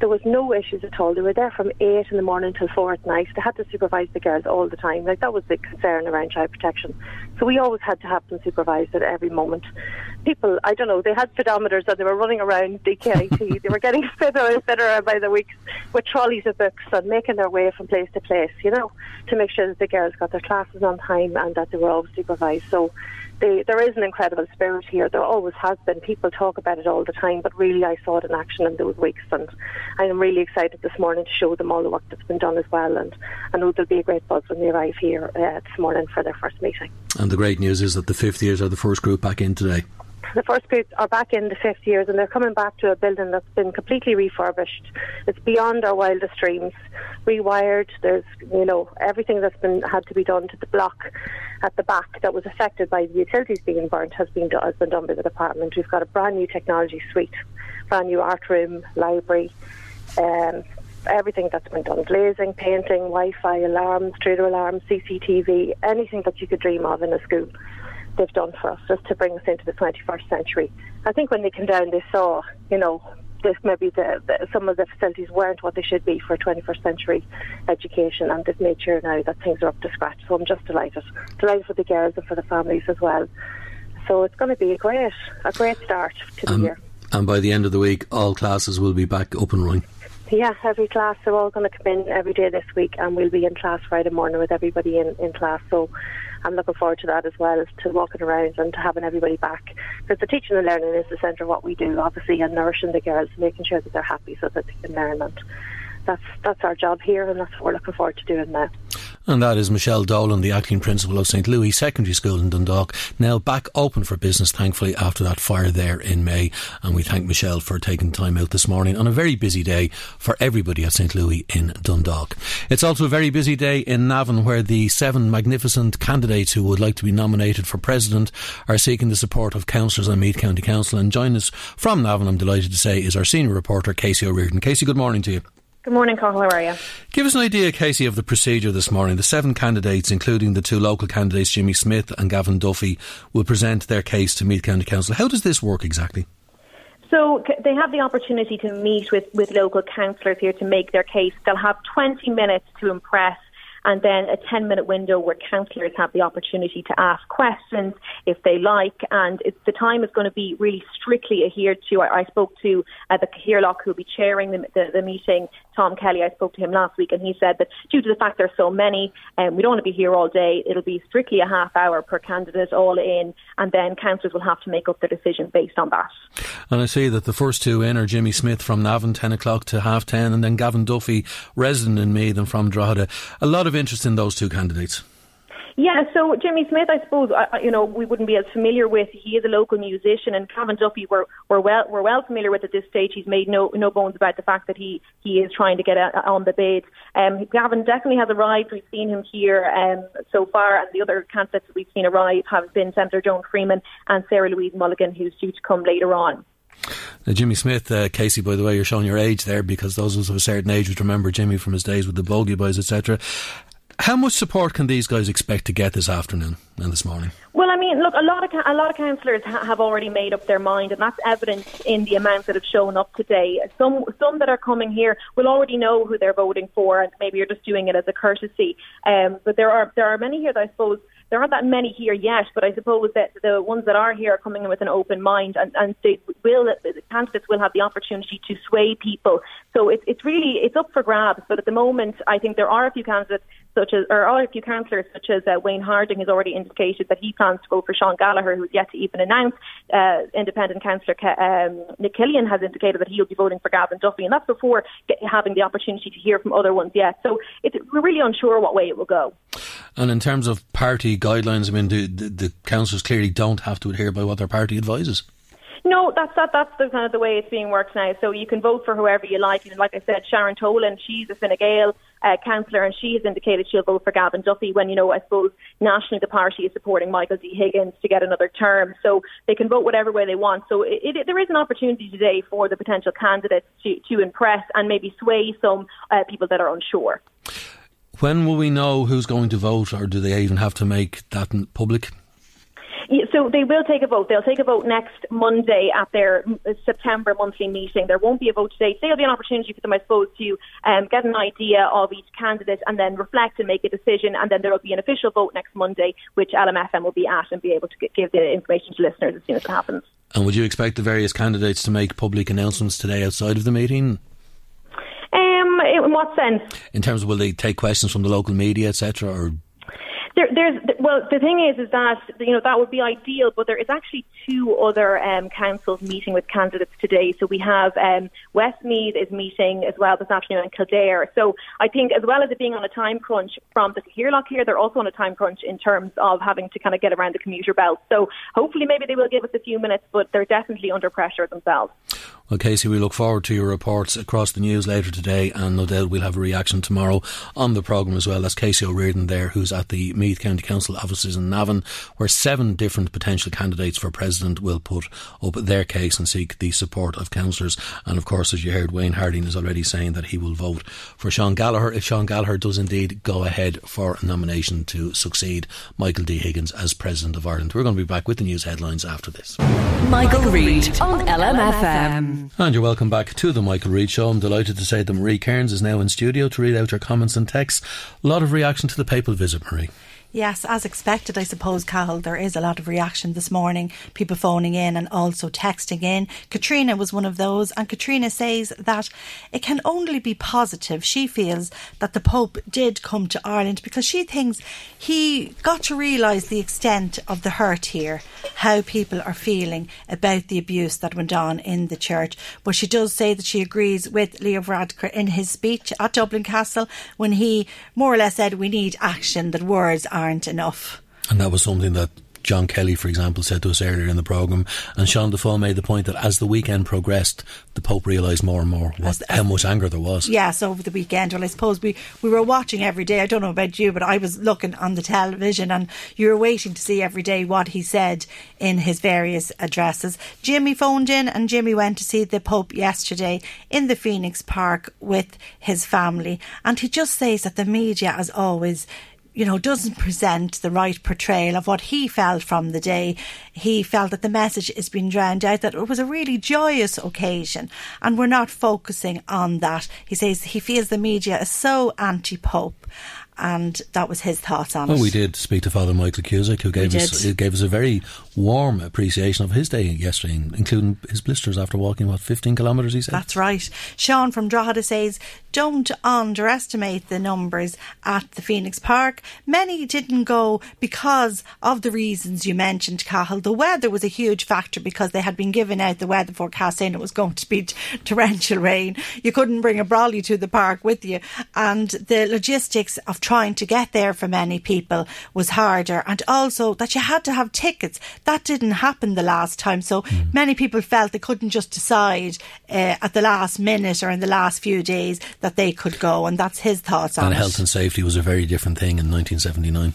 there was no issues at all. They were there from eight in the morning till four at night. They had to supervise the girls all the time. Like that was the concern around child protection. So we always had to have them supervised at every moment. People, I don't know, they had speedometers and they were running around DKIT. they were getting fitter and fitter by the weeks with trolleys of books and making their way from place to place, you know, to make sure that the girls got their classes on time and that they were always supervised. So there is an incredible spirit here. There always has been. People talk about it all the time, but really I saw it in action in those weeks, and I am really excited this morning to show them all the work that's been done as well. And I know there'll be a great buzz when they arrive here uh, this morning for their first meeting. And the great news is that the fifth years are the first group back in today the first group are back in the fifth years and they're coming back to a building that's been completely refurbished. It's beyond our wildest dreams. Rewired, there's you know, everything that's been had to be done to the block at the back that was affected by the utilities being burnt has been has been done by the department. We've got a brand new technology suite, brand new art room, library, um, everything that's been done glazing, painting, Wi Fi, alarms, trader alarms, CCTV, anything that you could dream of in a school they've done for us just to bring us into the 21st century. I think when they came down, they saw, you know, this maybe the, the, some of the facilities weren't what they should be for 21st century education, and they've made sure now that things are up to scratch. So I'm just delighted, delighted for the girls and for the families as well. So it's going to be a great, a great start to the Um, year. And by the end of the week, all classes will be back up and running. Yeah, every class, they're all going to come in every day this week, and we'll be in class Friday morning with everybody in, in class. So I'm looking forward to that as well, to walking around and to having everybody back. Because the teaching and learning is the centre of what we do, obviously, and nourishing the girls, making sure that they're happy so that they can learn. And that's, that's our job here, and that's what we're looking forward to doing now. And that is Michelle Dolan, the acting principal of St. Louis Secondary School in Dundalk, now back open for business, thankfully, after that fire there in May. And we thank Michelle for taking time out this morning on a very busy day for everybody at St. Louis in Dundalk. It's also a very busy day in Navan, where the seven magnificent candidates who would like to be nominated for president are seeking the support of councillors on Meath County Council. And join us from Navan, I'm delighted to say, is our senior reporter, Casey O'Riordan. Casey, good morning to you. Good morning, Carl. How are you? Give us an idea, Casey, of the procedure this morning. The seven candidates, including the two local candidates, Jimmy Smith and Gavin Duffy, will present their case to Meath County Council. How does this work exactly? So they have the opportunity to meet with, with local councillors here to make their case. They'll have 20 minutes to impress and then a 10 minute window where councillors have the opportunity to ask questions if they like. And it's, the time is going to be really strictly adhered to. I, I spoke to uh, the Cathaoirleach who will be chairing the, the, the meeting, Tom Kelly. I spoke to him last week and he said that due to the fact there's so many, um, we don't want to be here all day. It'll be strictly a half hour per candidate all in and then councillors will have to make up their decision based on that. And I see that the first two in are Jimmy Smith from Navan, 10 o'clock to half 10, and then Gavin Duffy, resident in Meath and from Drogheda. A lot of interest in those two candidates. Yeah, so Jimmy Smith, I suppose, uh, you know, we wouldn't be as familiar with. He is a local musician, and Gavin Duffy, we're, we're well we're well familiar with at this stage. He's made no no bones about the fact that he he is trying to get a, on the bid. Um, Gavin definitely has arrived. We've seen him here um, so far, and the other candidates that we've seen arrive have been Senator Joan Freeman and Sarah Louise Mulligan, who's due to come later on. Now, Jimmy Smith, uh, Casey, by the way, you're showing your age there because those of a certain age would remember Jimmy from his days with the Bogey Boys, etc. How much support can these guys expect to get this afternoon and this morning? Well, I mean, look, a lot of a lot of councillors ha- have already made up their mind, and that's evident in the amounts that have shown up today. Some some that are coming here will already know who they're voting for, and maybe you're just doing it as a courtesy. Um, but there are there are many here that I suppose there aren't that many here yet, but I suppose that the ones that are here are coming in with an open mind, and, and they will the candidates will have the opportunity to sway people. So it's it's really it's up for grabs. But at the moment, I think there are a few candidates such as or are a few councillors such as uh, Wayne Harding has already indicated that he plans to go for Sean Gallagher, who's yet to even announce. Uh, independent councillor um, Nick Killian has indicated that he'll be voting for Gavin Duffy, and that's before having the opportunity to hear from other ones yet. So it's, we're really unsure what way it will go. And in terms of party guidelines, I mean, the, the, the councillors clearly don't have to adhere by what their party advises. No, that's that. That's the kind of the way it's being worked now. So you can vote for whoever you like. And like I said, Sharon Tolan, she's a Fine Gael uh, councillor, and she has indicated she'll vote for Gavin Duffy. When you know, I suppose nationally the party is supporting Michael D Higgins to get another term, so they can vote whatever way they want. So it, it, there is an opportunity today for the potential candidates to to impress and maybe sway some uh, people that are unsure. When will we know who's going to vote, or do they even have to make that public? Yeah, so they will take a vote. They'll take a vote next Monday at their September monthly meeting. There won't be a vote today. There'll be an opportunity for them, I suppose, to um, get an idea of each candidate and then reflect and make a decision. And then there will be an official vote next Monday, which LMFM will be at and be able to give the information to listeners as soon as it happens. And would you expect the various candidates to make public announcements today outside of the meeting? In what sense? In terms of will they take questions from the local media, etc., or there, there's well, the thing is, is that you know that would be ideal, but there is actually two other um, councils meeting with candidates today. So we have um, Westmeath is meeting as well this afternoon in Kildare. So I think as well as it being on a time crunch from the Cathaoirleach here, they're also on a time crunch in terms of having to kind of get around the commuter belt. So hopefully, maybe they will give us a few minutes, but they're definitely under pressure themselves. Well, Casey, we look forward to your reports across the news later today, and no doubt we'll have a reaction tomorrow on the programme as well. That's Casey O'Riordan there, who's at the Meath County Council offices in Navan, where seven different potential candidates for president will put up their case and seek the support of councillors. And of course, as you heard, Wayne Harding is already saying that he will vote for Sean Gallagher if Sean Gallagher does indeed go ahead for a nomination to succeed Michael D. Higgins as President of Ireland. We're going to be back with the news headlines after this. Michael, Reade on LMFM. Mm. And you're welcome back to the Michael Reade Show. I'm delighted to say that Marie Cairns is now in studio to read out your comments and texts. A lot of reaction to the papal visit, Marie. Yes, as expected, I suppose, Cathal, there is a lot of reaction this morning, people phoning in and also texting in. Katrina was one of those, and Katrina says that it can only be positive. She feels that the Pope did come to Ireland because she thinks he got to realise the extent of the hurt here, how people are feeling about the abuse that went on in the church. But she does say that she agrees with Leo Varadkar in his speech at Dublin Castle when he more or less said we need action, that words aren't enough. And that was something that John Kelly, for example, said to us earlier in the programme. And Sean Defoe made the point that as the weekend progressed, the Pope realised more and more what, how much anger there was. Yes, over the weekend. Well, I suppose we, we were watching every day. I don't know about you, but I was looking on the television and you were waiting to see every day what he said in his various addresses. Jimmy phoned in and Jimmy went to see the Pope yesterday in the Phoenix Park with his family. And he just says that the media, as always, you know, doesn't present the right portrayal of what he felt from the day. He felt that the message is being drowned out, that it was a really joyous occasion, and we're not focusing on that. He says he feels the media is so anti Pope and that was his thoughts on well, it. we did speak to Father Michael Cusick, who gave We us did. gave us a very warm appreciation of his day yesterday, including his blisters after walking what fifteen kilometres. He said That's right. Sean from Drogheda says, don't underestimate the numbers at the Phoenix Park. Many didn't go because of the reasons you mentioned, Cathal. The weather was a huge factor because they had been given out the weather forecast saying it was going to be torrential rain. You couldn't bring a brolly to the park with you. And the logistics of trying to get there for many people was harder. And also that you had to have tickets. That didn't happen the last time. So many people felt they couldn't just decide uh, at the last minute or in the last few days that they could go. And that's his thoughts on and health and safety was a very different thing in 1979.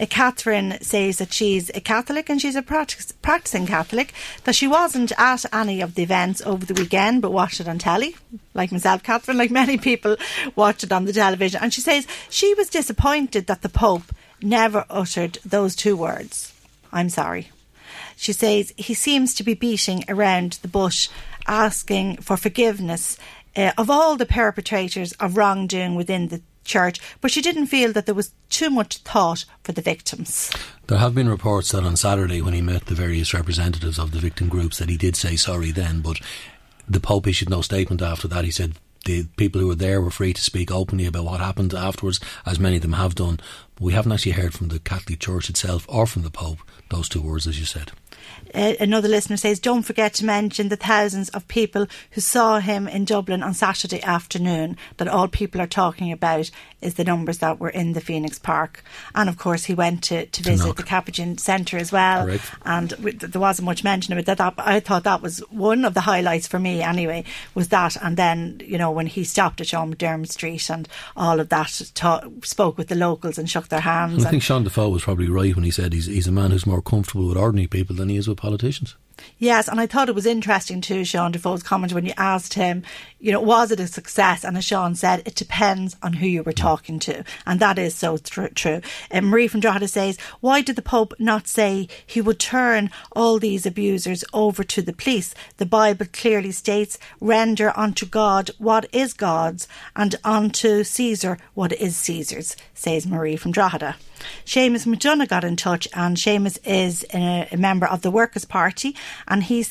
Uh, Catherine says that she's a Catholic and she's a practice, practicing Catholic, that she wasn't at any of the events over the weekend but watched it on telly, like myself, Catherine, like many people watched it on the television. And she says she was disappointed that the Pope never uttered those two words I'm sorry. She says he seems to be beating around the bush, asking for forgiveness uh, of all the perpetrators of wrongdoing within the church, but she didn't feel that there was too much thought for the victims. There have been reports that on Saturday, when he met the various representatives of the victim groups, that he did say sorry then, but the Pope issued no statement after that. He said the people who were there were free to speak openly about what happened afterwards, as many of them have done. But we haven't actually heard from the Catholic Church itself or from the Pope those two words, as you said. Uh, another listener says, don't forget to mention the thousands of people who saw him in Dublin on Saturday afternoon. That all people are talking about is the numbers that were in the Phoenix Park. And of course, he went to, to visit knock. the Capuchin Centre as well. And w- there wasn't much mention of it. That, that I thought that was one of the highlights for me anyway, was that. And then, you know, when he stopped at Sean McDermott Street and all of that, ta- spoke with the locals and shook their hands. And I think Sean Defoe was probably right when he said he's, he's a man who's more comfortable with ordinary people than he is with politicians. Yes, and I thought it was interesting too, Sean Defoe's comment when you asked him, you know, was it a success? And as Sean said, it depends on who you were mm. talking to. And that is so tr- true. And Marie from Drogheda says, why did the Pope not say he would turn all these abusers over to the police? The Bible clearly states, render unto God what is God's and unto Caesar what is Caesar's, says Marie from Drogheda. Seamus McDonough got in touch, and Seamus is a, a member of the Workers' Party, and he's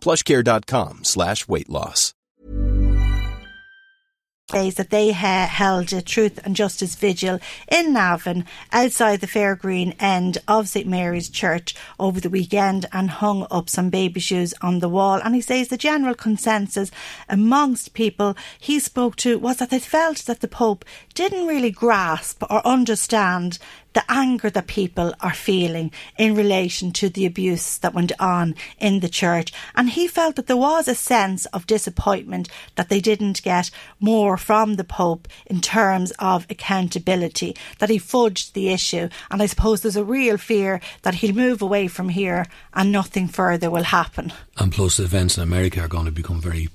plushcare.com slash weight loss. days that they ha- held a truth and justice vigil in Navan outside the Fairgreen end of St Mary's Church over the weekend and hung up some baby shoes on the wall. And he says the general consensus amongst people he spoke to was that they felt that the Pope didn't really grasp or understand the anger that people are feeling in relation to the abuse that went on in the church. And he felt that there was a sense of disappointment that they didn't get more from the Pope in terms of accountability, that he fudged the issue. And I suppose there's a real fear that he'll move away from here and nothing further will happen. And plus, events in America are going to become very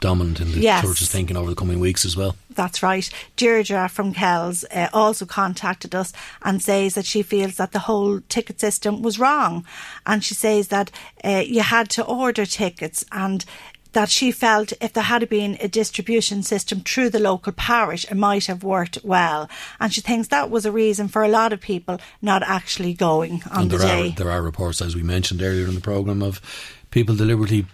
dominant in the Yes. church's thinking over the coming weeks as well. That's right. Deirdre from Kells uh, also contacted us and says that she feels that the whole ticket system was wrong. And she says that uh, you had to order tickets and that she felt if there had been a distribution system through the local parish, it might have worked well. And she thinks that was a reason for a lot of people not actually going on and the there day. are there are reports, as we mentioned earlier in the program, of people deliberately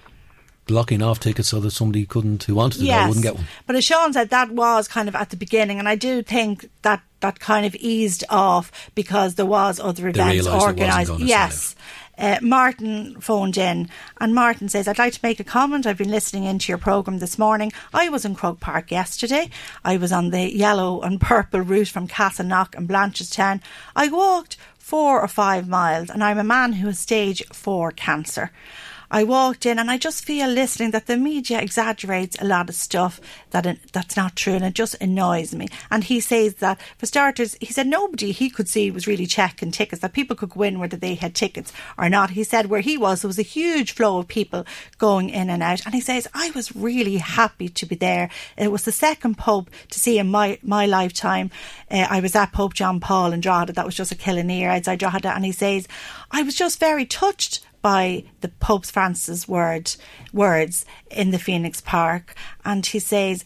blocking off tickets so that somebody couldn't who wanted to go wouldn't get one. But as Sean said, that was kind of at the beginning, and I do think that that kind of eased off because there was other events organised. Yes. Uh, Martin phoned in and Martin says, I'd like to make a comment. I've been listening into your programme this morning. I was in Croke Park yesterday. I was on the yellow and purple route from Castleknock and Blanchardstown. I walked four or five miles and I'm a man who has stage four cancer. I walked in and I just feel listening that the media exaggerates a lot of stuff that that's not true and it just annoys me. And he says that for starters, he said nobody he could see was really checking tickets, that people could go in whether they had tickets or not. He said where he was, there was a huge flow of people going in and out. And he says, I was really happy to be there. It was the second Pope to see in my, my lifetime. Uh, I was at Pope John Paul in Drogheda. That was just a Killineer outside Drogheda. And he says, I was just very touched by the Pope Francis word words in the Phoenix Park, and he says,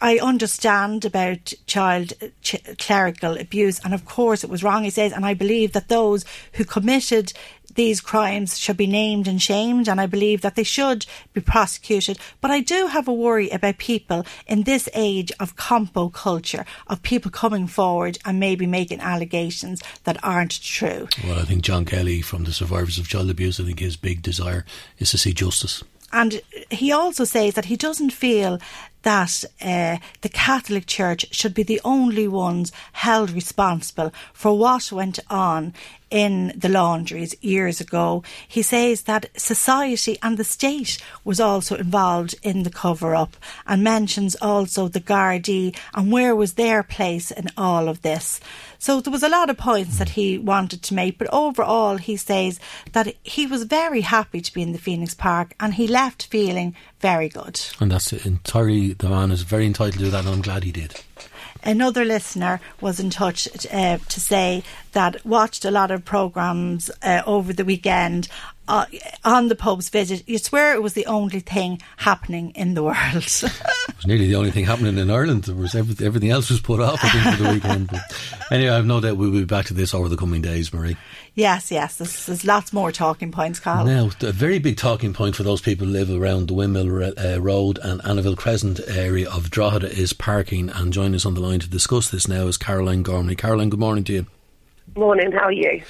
"I understand about child ch- clerical abuse, and of course it was wrong." He says, and I believe that those who committed these crimes should be named and shamed, and I believe that they should be prosecuted. But I do have a worry about people in this age of compo culture, of people coming forward and maybe making allegations that aren't true. Well, I think John Kelly from the survivors of child abuse, I think his big desire is to see justice. And he also says that he doesn't feel that uh, the Catholic Church should be the only ones held responsible for what went on in the laundries years ago. He says that society and the state was also involved in the cover up and mentions also the Gardaí and where was their place in all of this. So there was a lot of points that he wanted to make, but overall he says that he was very happy to be in the Phoenix Park and he left feeling very good. And that's entirely, the man is very entitled to that, and I'm glad he did. Another listener was in touch uh, to say that watched a lot of programs uh, over the weekend uh, on the Pope's visit. You swear it was the only thing happening in the world. It was nearly the only thing happening in Ireland. There was everything, everything else was put off, I think, for the weekend. But anyway, I have no doubt we'll be back to this over the coming days, Marie. yes, yes, there's, there's lots more talking points, Carl. Now, a very big talking point for those people who live around the Windmill uh, Road and Annaville Crescent area of Drogheda is parking. And joining us on the line to discuss this now is Caroline Gormley. Caroline, good morning to you. Morning, how are you?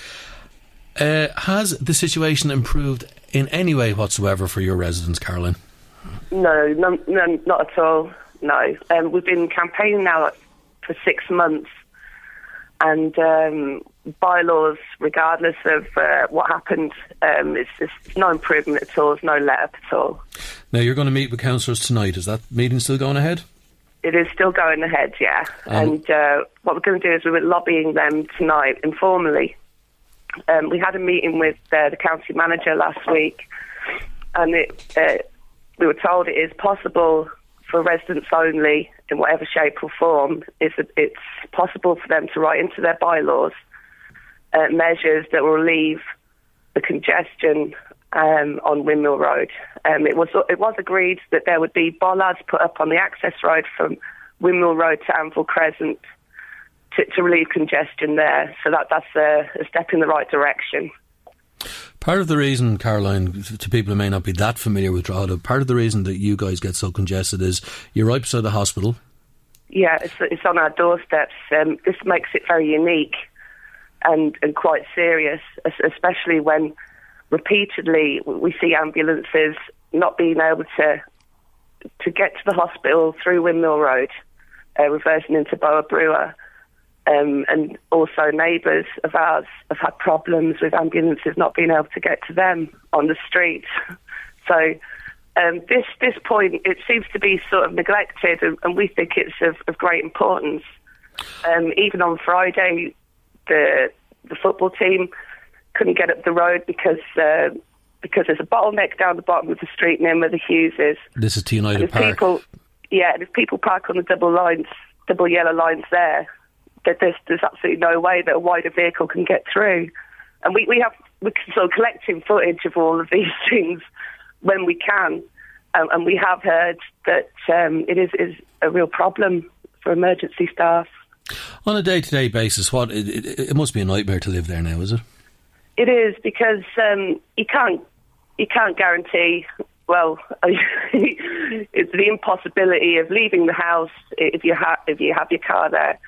Uh, has the situation improved in any way whatsoever for your residents, Caroline? No, no, no not at all. No. Um, we've been campaigning now for six months, and um, bylaws, regardless of uh, what happened, um, it's, it's no improvement at all. There's no let up at all. Now you're going to meet with councillors tonight. Is that meeting still going ahead? It is still going ahead, yeah. Um, and uh, what we're going to do is we're lobbying them tonight informally. Um, we had a meeting with uh, the county manager last week, and it, uh, we were told it is possible for residents only, in whatever shape or form, is it's possible for them to write into their bylaws uh, measures that will relieve the congestion um, on Windmill Road. Um, it was it was agreed that there would be bollards put up on the access road from Windmill Road to Annaville Crescent to, to relieve congestion there. So that that's a, a step in the right direction. Part of the reason, Caroline, to people who may not be that familiar with Drogheda, part of the reason that you guys get so congested is you're right beside the hospital. Yeah, it's, it's on our doorsteps. Um, this makes it very unique and, and quite serious, especially when repeatedly we see ambulances not being able to to get to the hospital through Windmill Road, uh, reversing into Bóthar Brú. Um, and also neighbours of ours have had problems with ambulances not being able to get to them on the street. So um, this this point it seems to be sort of neglected, and, and we think it's of, of great importance. Um, even on Friday, the the football team couldn't get up the road because uh, because there's a bottleneck down the bottom of the street near where the Hughes is. This is to United Park. people, yeah, and if people park on the double lines, double yellow lines there, there's there's absolutely no way that a wider vehicle can get through. And we, we have we're sort of collecting footage of all of these things when we can, um, and we have heard that um, it is is a real problem for emergency staff. On a day-to-day basis, what it, it, it must be a nightmare to live there now, is it? It is because um, you can't you can't guarantee. Well, it's the impossibility of leaving the house if you have if you have your car there.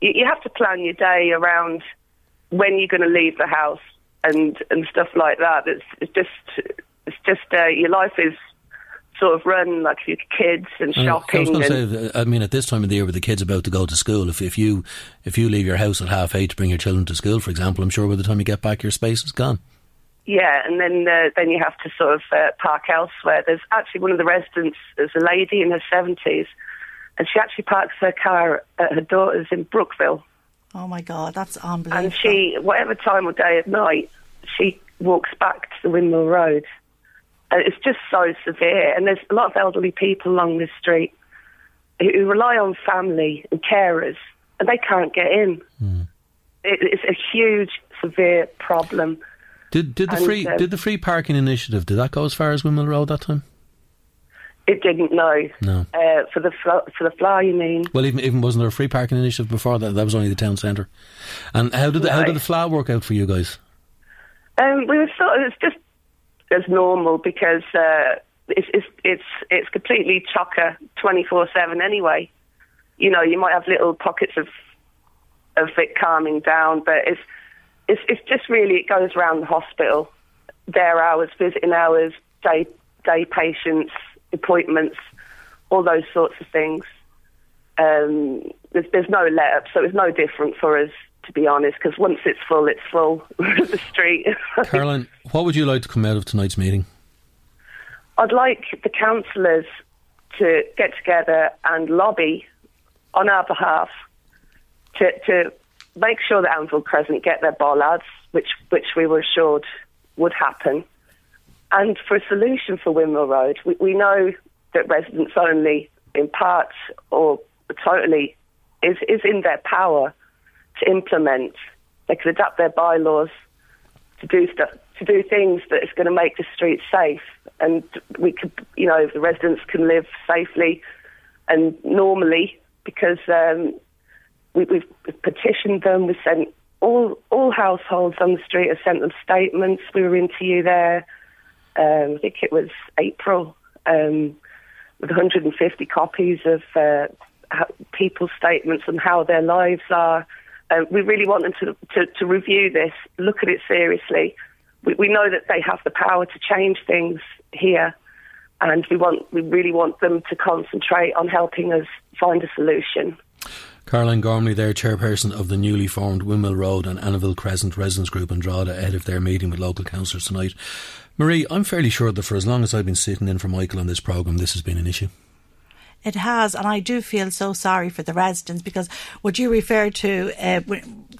You, you have to plan your day around when you're going to leave the house and and stuff like that. It's, it's just it's just uh, your life is sort of run like your kids and I I was shopping. going to and, say, I mean, at this time of the year, with the kids about to go to school, if if you if you leave your house at half eight to bring your children to school, for example, I'm sure by the time you get back, your space is gone. Yeah, and then uh, then you have to sort of uh, park elsewhere. There's actually one of the residents, there's a lady in her seventies, and she actually parks her car at her daughter's in Brookville. Oh my God, that's unbelievable. And she, whatever time of day of night, she walks back to the Windmill Road. And it's just so severe. And there's a lot of elderly people along this street who, who rely on family and carers, and they can't get in. It, it's a huge, severe problem. Did did the And, free um, did the free parking initiative did that go as far as Windmill Road that time? It didn't know. No. Uh, for the fl- for the flower, you mean? Well, even even wasn't there a free parking initiative before that? That was only the town centre. And how did the, how did the flat work out for you guys? Um, we were sort of it's just as normal because uh, it's it's it's it's completely chocker twenty four seven anyway. You know, you might have little pockets of of it calming down, but it's it's it's just really it goes around the hospital, their hours, visiting hours, day day patients, appointments, all those sorts of things. Um, there's there's no let up, so it's no different for us to be honest. Because once it's full, it's full. the street. Caroline, what would you like to come out of tonight's meeting? I'd like the councillors to get together and lobby on our behalf to, to make sure that Annaville Crescent get their bollards, which which we were assured would happen, and for a solution for Windmill Road. We, we know that residents only, in part or totally, is is in their power to implement. They could adapt their bylaws to do stuff, to do things that is going to make the streets safe, and we could, you know, the residents can live safely and normally because um, we, we've petitioned them. We sent all all households on the street have sent them statements. We were into you there. Um, I think it was April um, with 150 copies of uh, people's statements and how their lives are. Uh, we really want them to, to, to review this, look at it seriously. We, we know that they have the power to change things here, and we want we really want them to concentrate on helping us find a solution. Caroline Gormley, there, chairperson of the newly formed Windmill Road and Annaville Crescent Residents Group in Drogheda, ahead of their meeting with local councillors tonight. Marie, I'm fairly sure that for as long as I've been sitting in for Michael on this programme, this has been an issue. It has, and I do feel so sorry for the residents because what you referred to, uh,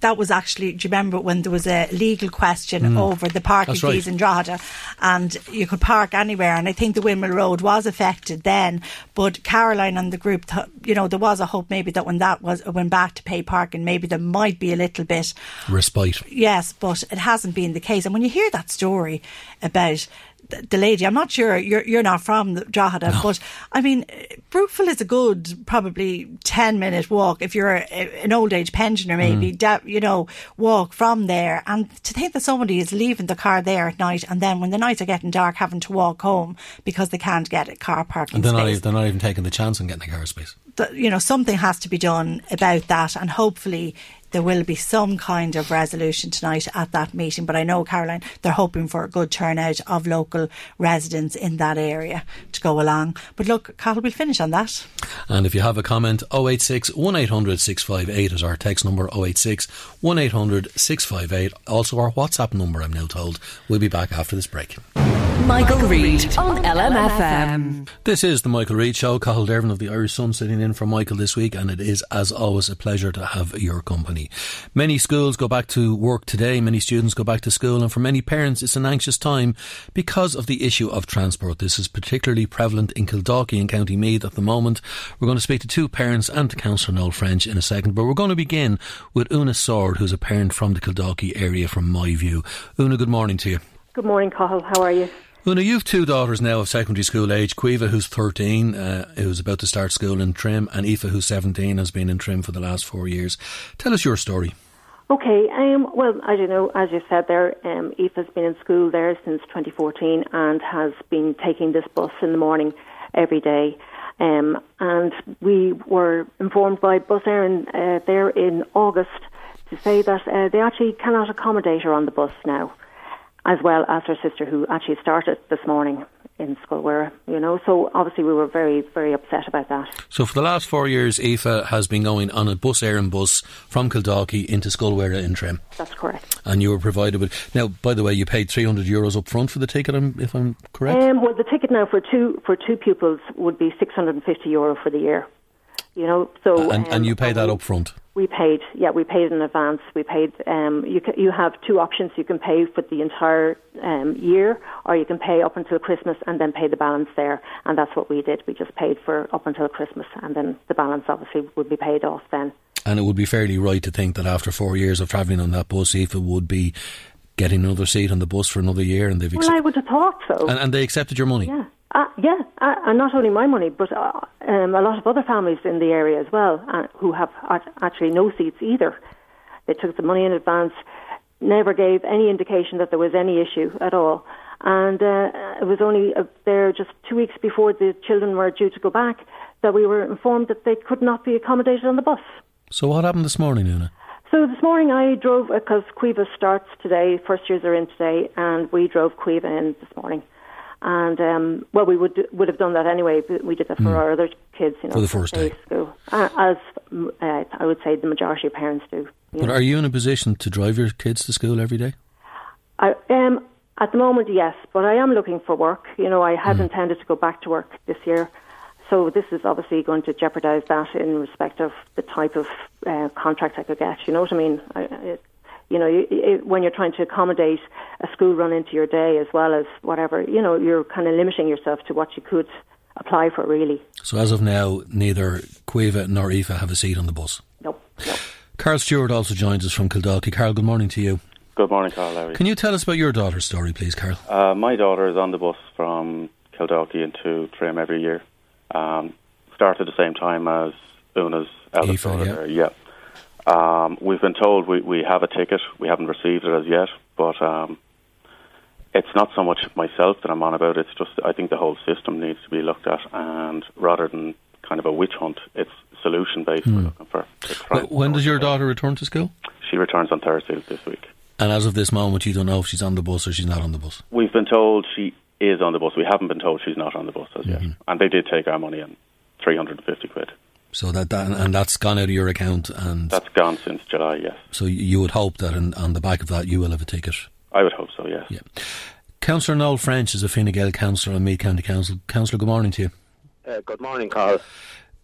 that was actually, do you remember when there was a legal question mm. over the parking fees in Drogheda and you could park anywhere and I think the Windmill Road was affected then but Caroline and the group, th- you know, there was a hope maybe that when that was went back to pay parking maybe there might be a little bit respite. Yes, but it hasn't been the case and when you hear that story about the lady. I'm not sure you're you're not from Drogheda, no. but I mean, Brookville is a good probably ten minute walk if you're a, an old age pensioner, maybe mm. you know walk from there. And to think that somebody is leaving the car there at night, and then when the nights are getting dark, having to walk home because they can't get a car parking. And they're space. not even, they're not even taking the chance on getting a car space. The, you know, something has to be done about that, and hopefully there will be some kind of resolution tonight at that meeting. But I know, Caroline, they're hoping for a good turnout of local residents in that area to go along. But look, Carl, we'll finish on that. And if you have a comment, 086 1800 658 is our text number 086 1800 658. Also our WhatsApp number, I'm now told. We'll be back after this break. Michael, Reade on LMFM. This is the Michael Reade Show. Cathal Dervan of the Irish Sun sitting in for Michael this week, and it is, as always, a pleasure to have your company. Many schools go back to work today, many students go back to school, and for many parents, it's an anxious time because of the issue of transport. This is particularly prevalent in Kildare and County Meath at the moment. We're going to speak to two parents and to Councillor Noel French in a second, but we're going to begin with Una Sword, who's a parent from the Kildare area from my view. Una, good morning to you. Good morning, Cathal. How are you? Una, you've two daughters now of secondary school age. Caoimhe, who's 13, uh, who's about to start school in Trim, and Aoife, who's 17, has been in Trim for the last four years. Tell us your story. Okay, um, well, as you know, as you said there, um, Aoife's been in school there since 2014 and has been taking this bus in the morning every day. Um, and we were informed by Bus Éireann uh, there in August to say that uh, they actually cannot accommodate her on the bus now as well as her sister who actually started this morning in Scoil Mhuire, you know. So obviously we were very, very upset about that. So for the last four years, Aoife has been going on a Bus Éireann bus from Kildalkey into Scoil Mhuire in Trim. That's correct. And you were provided with... Now, by the way, you paid 300 euros up front for the ticket, if I'm correct? Um, well, the ticket now for two, for two pupils would be 650 euro for the year. You know, so... And, um, and you pay that up front? We paid, yeah, we paid in advance. We paid. Um, you ca- you have two options. You can pay for the entire um, year, or you can pay up until Christmas and then pay the balance there. And that's what we did. We just paid for up until Christmas, and then the balance obviously would be paid off then. And it would be fairly right to think that after four years of travelling on that bus, if it would be getting another seat on the bus for another year, and they've Well, I would have thought so. and, and they accepted your money. Yeah. Uh, yeah, uh, and not only my money, but uh, um, a lot of other families in the area as well uh, who have act- actually no seats either. They took the money in advance, never gave any indication that there was any issue at all. And uh, it was only uh, there just two weeks before the children were due to go back that we were informed that they could not be accommodated on the bus. So what happened this morning, Una? So this morning I drove, because Caoimhe starts today, first years are in today, and we drove Caoimhe in this morning. And um, well, we would would have done that anyway. But we did that for Mm. our other kids, you know, For the first day. school, uh, as mm, uh, I would say the majority of parents do. But know. are you in a position to drive your kids to school every day? I um, at the moment, yes, but I am looking for work. You know, I had intended to go back to work this year, so this is obviously going to jeopardise that in respect of the type of uh, contract I could get. You know what I mean? I, it, you know, you, it, when you're trying to accommodate a school run into your day as well as whatever, you know, you're kind of limiting yourself to what you could apply for, really. So as of now, neither Caoimhe nor Aoife have a seat on the bus. Nope. Carl Stewart also joins us from Kildalkey. Carl, good morning to you. Good morning, Carl. Larry. Can you tell us about your daughter's story, please, Carl? Uh, my daughter is on the bus from Kildalkey into Trim every year. Um, start at the same time as Una's eldest Aoife, daughter. yeah. yeah. Um, we've been told we, we have a ticket. We haven't received it as yet, but um, it's not so much myself that I'm on about. It's just I think the whole system needs to be looked at, and rather than kind of a witch hunt, it's solution based. We're Hmm. looking for. to try and- When does your daughter return to school? She returns on Thursday this week. And as of this moment, you don't know if she's on the bus or she's not on the bus. We've been told she is on the bus. We haven't been told she's not on the bus as yet. And they did take our money and 350 quid. So that, that and that's gone out of your account, and that's gone since July. Yes. So you would hope that in, on the back of that you will have a ticket. I would hope so. Yes. Yeah. Councillor Noel French is a Fine Gael councillor on Meath County Council. Councillor, good morning to you. Uh, good morning, Carl.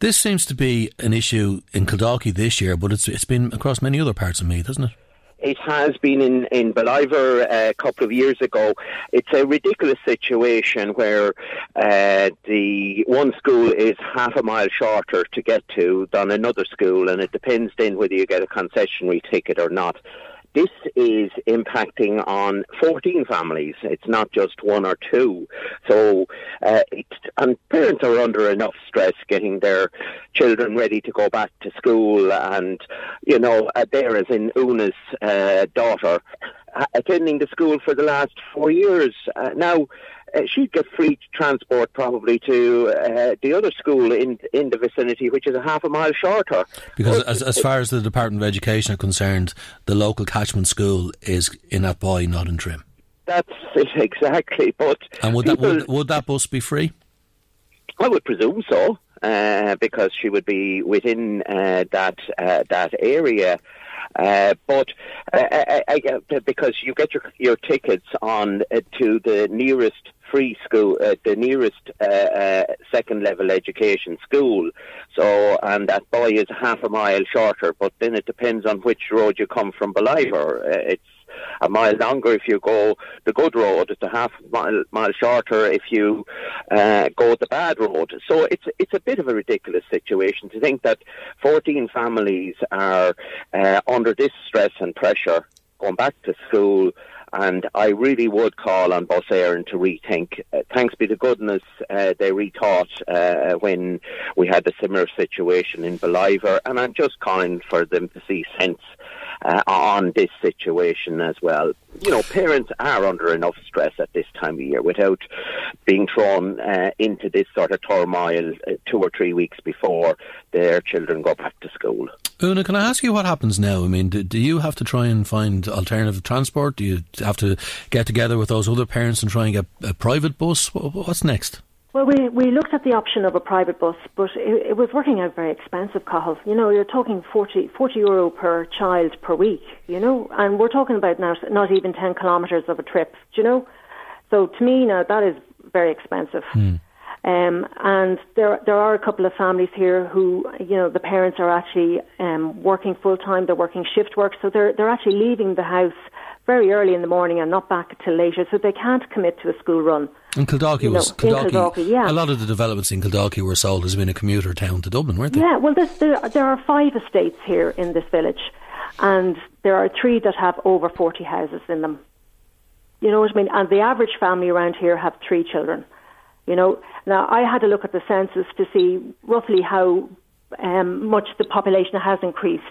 This seems to be an issue in Kildalkey this year, but it's it's been across many other parts of Meath, hasn't it? It has been in, in Ballivor uh, a couple of years ago. It's a ridiculous situation where uh, the one school is half a mile shorter to get to than another school, and it depends then whether you get a concessionary ticket or not. This is impacting on 14 families. It's not just one or two. So, uh, and parents are under enough stress getting their children ready to go back to school. And, you know, uh, there is in Una's uh, daughter uh, attending the school for the last four years. Uh, now, uh, she'd get free transport probably to uh, the other school in in the vicinity, which is a half a mile shorter. Because as, as far as the Department of Education are concerned, the local catchment school is in Athboy, not in Trim. That's it exactly. But and would that would, would that bus be free? I would presume so, uh, because she would be within uh, that uh, that area. Uh, but uh, because you get your your tickets on uh, to the nearest free school, uh, the nearest uh, uh, second level education school. So, and that boy is half a mile shorter, but then it depends on which road you come from Ballivor. it's a mile longer if you go the good road. It's a half mile, mile shorter if you uh, go the bad road. So it's it's a bit of a ridiculous situation to think that 14 families are uh, under this stress and pressure going back to school and I really would call on Bus Éireann to rethink. Uh, thanks be to goodness, uh, they rethought uh, when we had a similar situation in Ballivor, and I'm just calling for them to see sense uh, on this situation as well. You know, parents are under enough stress at this time of year without being thrown uh, into this sort of turmoil uh, two or three weeks before their children go back to school. Una, can I ask you what happens now? I mean, do, do, you have to try and find alternative transport? Do you have to get together with those other parents and try and get a private bus? What's next? Well, we, we looked at the option of a private bus, but it, it was working out very expensive, Cathal. You know, you're talking 40, 40 euro per child per week, you know, and we're talking about now not even 10 kilometres of a trip, you know. So to me, now that is very expensive. Hmm. Um, and there there are a couple of families here who, you know, the parents are actually um, working full time. They're working shift work, so they're they're actually leaving the house very early in the morning and not back till later, so they can't commit to a school run. And Kildalkey was know, Kildalkey, yeah. A lot of the developments in Kildalkey were sold as being a commuter town to Dublin, weren't they? Yeah, well, there, there are five estates here in this village, and there are three that have over forty houses in them. You know what I mean? And the average family around here have three children. You know, now I had a look at the census to see roughly how um, much the population has increased.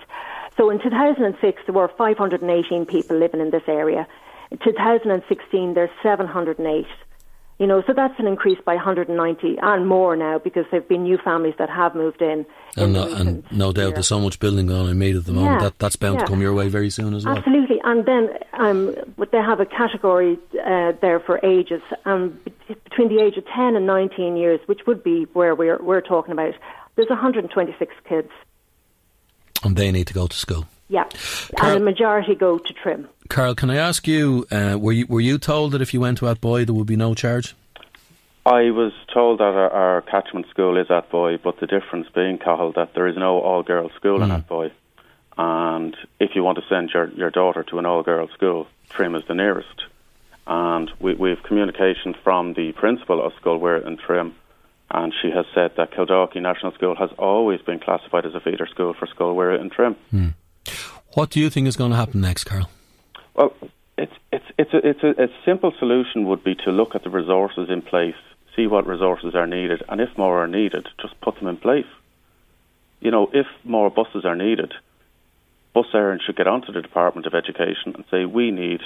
So in 2006, there were 518 people living in this area. In 2016, there's 708. You know, so that's an increase by 190 and more now because there've been new families that have moved in. And, no, and no doubt there's so much building going on in Meath at the moment. Yeah, that, that's bound yeah. to come your way very soon as well. Absolutely. And then um, they have a category uh, there for ages. Um, between the age of 10 and 19 years, which would be where we're, we're talking about, there's 126 kids. And they need to go to school. Yeah, Carl, and the majority go to Trim. Carl, can I ask you, uh, were you were you told that if you went to Athboy there would be no charge? I was told that our, our catchment school is Athboy, but the difference being, Cathal, that there is no all-girls school mm. in Athboy. And if you want to send your, your daughter to an all-girls school, Trim is the nearest. And we, we have communication from the principal of Scoil Mhuire in Trim, and she has said that Kildalkey National School has always been classified as a feeder school for Scoil Mhuire and Trim. Mm. What do you think is going to happen next, Carl? Well, it's it's it's a, it's a, a simple solution would be to look at the resources in place, see what resources are needed, and if more are needed, just put them in place. You know, if more buses are needed, Bus Éireann should get onto the Department of Education and say we need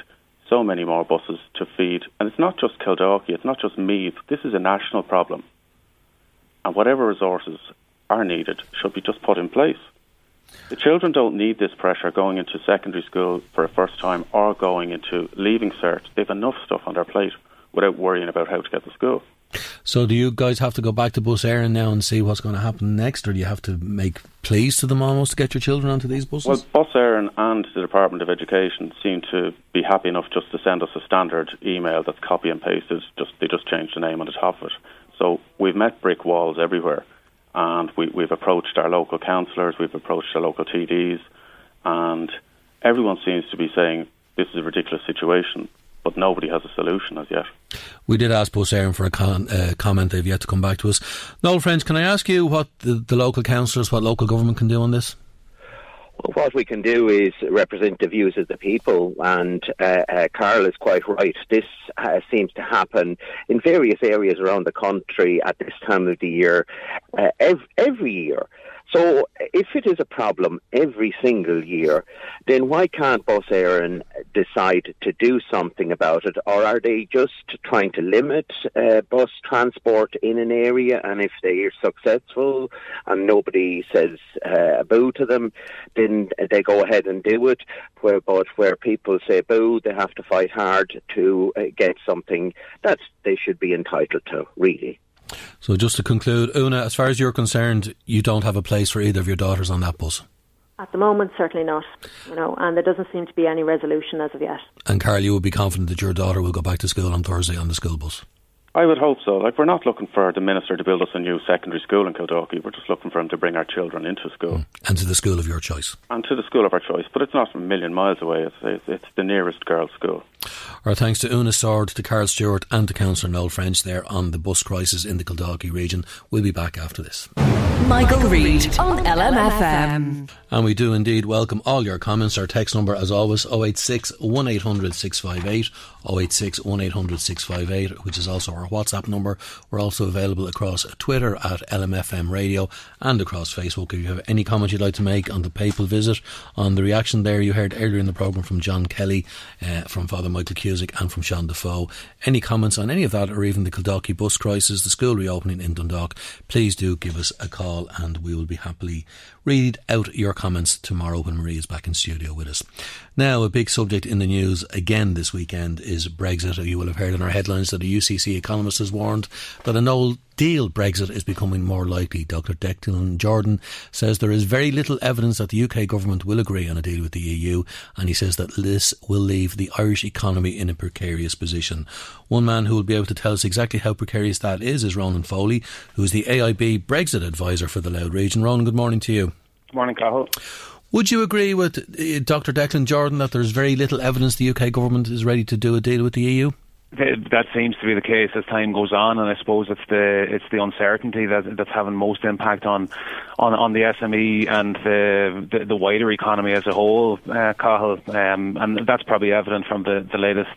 so many more buses to feed. And it's not just Kildalkey, it's not just Meath. This is a national problem. And whatever resources are needed should be just put in place. The children don't need this pressure going into secondary school for a first time or going into leaving cert. They've enough stuff on their plate without worrying about how to get to school. So, do you guys have to go back to Bus Éireann now and see what's going to happen next, or do you have to make pleas to them almost to get your children onto these buses? Well, Bus Éireann and the Department of Education seem to be happy enough just to send us a standard email that's copy and pasted. Just they just changed the name on the top of it. So we've met brick walls everywhere, and we, we've approached our local councillors, we've approached our local TDs, and everyone seems to be saying this is a ridiculous situation, but nobody has a solution as yet. We did ask Bus Éireann for a con- uh, comment. They've yet to come back to us. Noel French, can I ask you what the, the local councillors, what local government can do on this? Well, what we can do is represent the views of the people, and uh, uh, Carl is quite right. This uh, seems to happen in various areas around the country at this time of the year, uh, ev- every year. So if it is a problem every single year, then why can't Bus Éireann decide to do something about it? Or are they just trying to limit uh, bus transport in an area? And if they are successful and nobody says uh, boo to them, then they go ahead and do it. Where, but where people say boo, they have to fight hard to uh, get something that they should be entitled to, really. So just to conclude, Una, as far as you're concerned, you don't have a place for either of your daughters on that bus. At the moment, certainly not. You know, and there doesn't seem to be any resolution as of yet. And Carl, you would be confident that your daughter will go back to school on Thursday on the school bus. I would hope so. Like we're not looking for the minister to build us a new secondary school in Kildalkey. We're just looking for him to bring our children into school mm. and to the school of your choice. And to the school of our choice, but it's not a million miles away. It's it's, it's the nearest girls' school. Our thanks to Una Sword, to Carl Stewart, and to Councillor Noel French there on the bus crisis in the Kildalkey region. We'll be back after this. Michael, Reade on LMFM. And we do indeed welcome all your comments. Our text number, as always, 086 1800 658, 086 1800 658, which is also our WhatsApp number. We're also available across Twitter at LMFM Radio and across Facebook. If you have any comments you'd like to make on the papal visit, on the reaction there you heard earlier in the programme from John Kelly, uh, from Father Michael Cusick, and from Sean Defoe, any comments on any of that or even the Kildalkey bus crisis, the school reopening in Dundalk, please do give us a call and we will be happily read out your comments tomorrow when Marie is back in studio with us. Now, a big subject in the news again this weekend is Brexit. You will have heard in our headlines that a UCC economist has warned that a no deal Brexit is becoming more likely. Dr. Declan Jordan says there is very little evidence that the UK government will agree on a deal with the EU, and he says that this will leave the Irish economy in a precarious position. One man who will be able to tell us exactly how precarious that is is Ronan Foley, who is the AIB Brexit advisor for the Louth region. Ronan, good morning to you. Good morning, Cathal. Would you agree with uh, Dr. Declan Jordan that there's very little evidence the UK government is ready to do a deal with the EU? That seems to be the case as time goes on, and I suppose it's the it's the uncertainty that that's having most impact on on, on the SME and the, the, the wider economy as a whole, uh, Cathal, um, and that's probably evident from the, the latest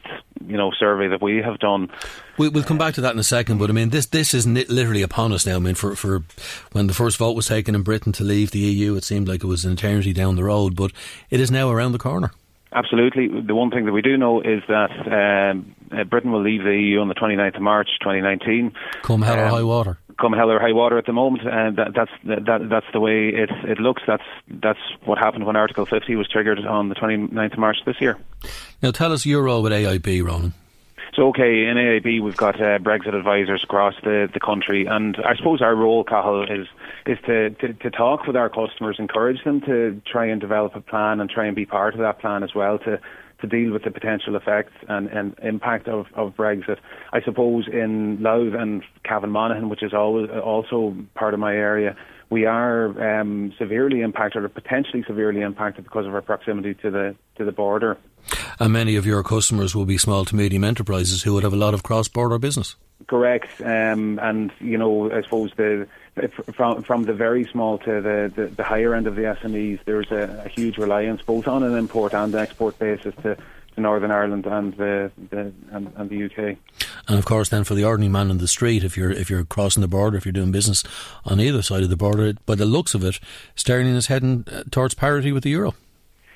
you know survey that we have done. We, will come back to that in a second, but I mean this this is literally upon us now. I mean, for for when the first vote was taken in Britain to leave the EU, it seemed like it was an eternity down the road, but it is now around the corner. Absolutely. The one thing that we do know is that um, uh, Britain will leave the EU on the 29th of March 2019. Come hell or um, high water. Come hell or high water at the moment, and that, that's that, that's the way it it looks. That's that's what happened when Article 50 was triggered on the 29th of March this year. Now, tell us your role with AIB, Ronan. So, okay, in AIB we've got uh, Brexit advisors across the, the country, and I suppose our role, Cathal, is is to, to, to talk with our customers, encourage them to try and develop a plan and try and be part of that plan as well to to deal with the potential effects and, and impact of, of Brexit. I suppose in Louth and Cavan Monaghan, which is always, also part of my area, we are um, severely impacted or potentially severely impacted because of our proximity to the to the border. And many of your customers will be small to medium enterprises who would have a lot of cross border business. Correct, um, and you know, I suppose the from from the very small to the, the, the higher end of the SMEs, there's a, a, huge reliance both on an import and export basis to, to Northern Ireland and the, the and, and, the UK. And of course, then for the ordinary man in the street, if you're if you're crossing the border, if you're doing business on either side of the border, by the looks of it, sterling is heading uh, towards parity with the euro.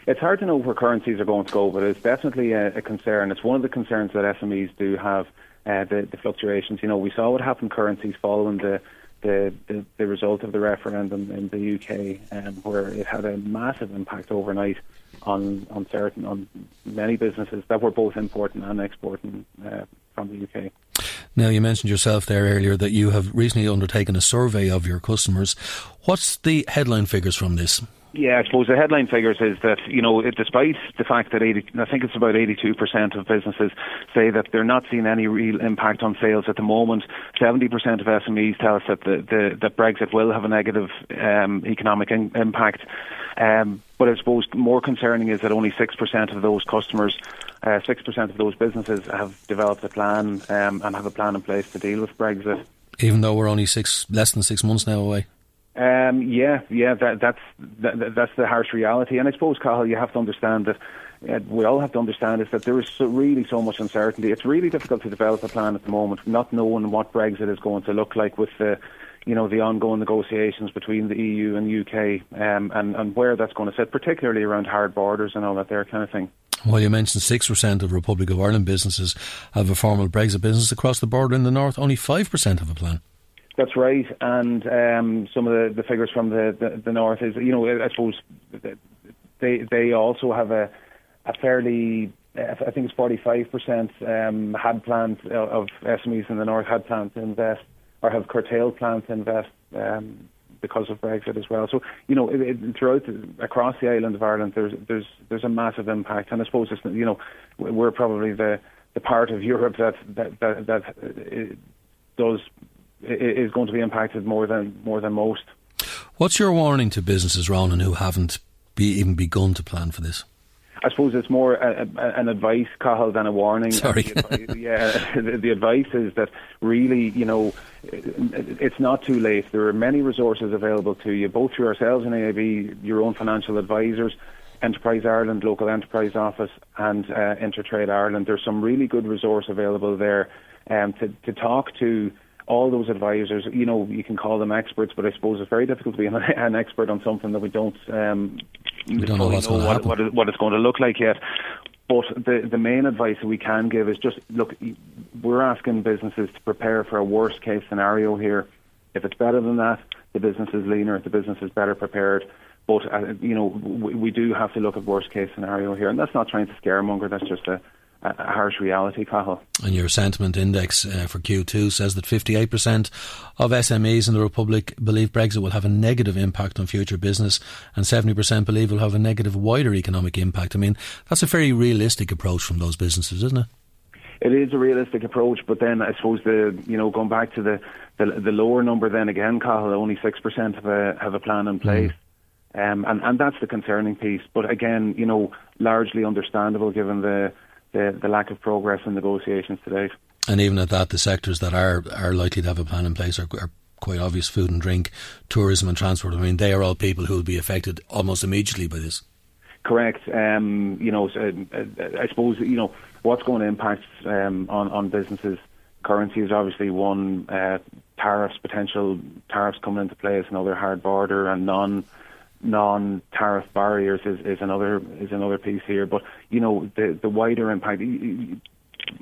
It's hard to know where currencies are going to go, but it's definitely a, a concern. It's one of the concerns that SMEs do have. Uh, the, the fluctuations. You know, we saw what happened currencies following the the, the, the result of the referendum in the UK, um, where it had a massive impact overnight on on certain on many businesses that were both importing and exporting uh, from the UK. Now, you mentioned yourself there earlier that you have recently undertaken a survey of your customers. What's the headline figures from this? Yeah, I suppose the headline figures is that, you know, despite the fact that 80, I think it's about 82% of businesses say that they're not seeing any real impact on sales at the moment, 70% of SMEs tell us that, the, the, that Brexit will have a negative um, economic in, impact. Um, but I suppose more concerning is that only 6% of those customers, uh, 6% of those businesses have developed a plan um, and have a plan in place to deal with Brexit. Even though we're only six, less than six months now away? Um, yeah, yeah, that, that's that, that's the harsh reality, and I suppose, Cathal, you have to understand that. Uh, we all have to understand is that there is so, really so much uncertainty. It's really difficult to develop a plan at the moment, not knowing what Brexit is going to look like with the, you know, the ongoing negotiations between the EU and UK, um, and and where that's going to sit, particularly around hard borders and all that there kind of thing. Well, you mentioned 6% of Republic of Ireland businesses have a formal Brexit business across the border in the north, only 5% have a plan. That's right, and um, some of the, the figures from the, the, the north is, you know, I suppose they they also have a a fairly, I think it's forty five percent um, had plans of SMEs in the north had plans to invest or have curtailed plans to invest um, because of Brexit as well. So you know, it, it, throughout across the island of Ireland, there's there's there's a massive impact, and I suppose it's, you know we're probably the the part of Europe that that that, that uh, does is going to be impacted more than more than most. What's your warning to businesses, Ronan, who haven't be, even begun to plan for this? I suppose it's more a, a, an advice, Cathal, than a warning. Sorry. The advice, yeah, the, the, advice is that really, you know, it's not too late. There are many resources available to you, both through ourselves in AIB, your own financial advisors, Enterprise Ireland, local enterprise office, and uh, Intertrade Ireland. There's some really good resource available there um, to, to talk to all those advisors, you know, you can call them experts, but I suppose it's very difficult to be an, an expert on something that we don't, um, we don't know, what's know what, what, it, what it's going to look like yet. But the the main advice that we can give is just look. We're asking businesses to prepare for a worst case scenario here. If it's better than that, the business is leaner. The business is better prepared. But uh, you know, we, we do have to look at worst case scenario here, and that's not trying to scaremonger. That's just a a harsh reality, Cathal. And your sentiment index uh, for Q2 says that 58% of SMEs in the Republic believe Brexit will have a negative impact on future business, and 70% believe it will have a negative wider economic impact. I mean, that's a very realistic approach from those businesses, isn't it? It is a realistic approach, but then I suppose the you know going back to the the, the lower number then again, Cathal, only six percent have a have a plan in place. Mm. Um, and, and that's the concerning piece. But again, you know, largely understandable given the the, the lack of progress in negotiations to date. And even at that, the sectors that are, are likely to have a plan in place are, are quite obvious food and drink, tourism and transport. I mean, they are all people who will be affected almost immediately by this. Correct. Um, you know, uh, I suppose, you know, what's going to impact um, on, on businesses, currency is obviously one, uh, tariffs, potential tariffs coming into play is another hard border and non non-tariff barriers is, is another is another piece here. But you know the the wider impact.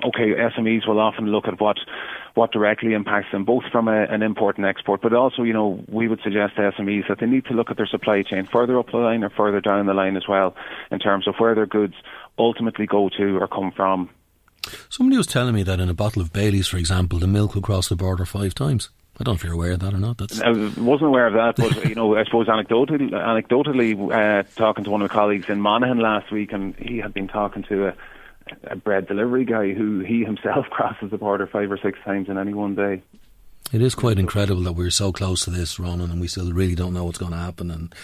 Okay, SMEs will often look at what what directly impacts them, both from a, an import and export, but also, you know, we would suggest to SMEs that they need to look at their supply chain further up the line or further down the line as well, in terms of where their goods ultimately go to or come from. Somebody was telling me that in a bottle of Bailey's, for example, the milk will cross the border five times. I don't know if you're aware of that or not. That's... I wasn't aware of that, but you know, I suppose anecdotally, anecdotally uh, talking to one of my colleagues in Monaghan last week, and he had been talking to a, a bread delivery guy who he himself crosses the border five or six times in any one day. It is quite incredible that we're so close to this, Ronan, and we still really don't know what's going to happen. And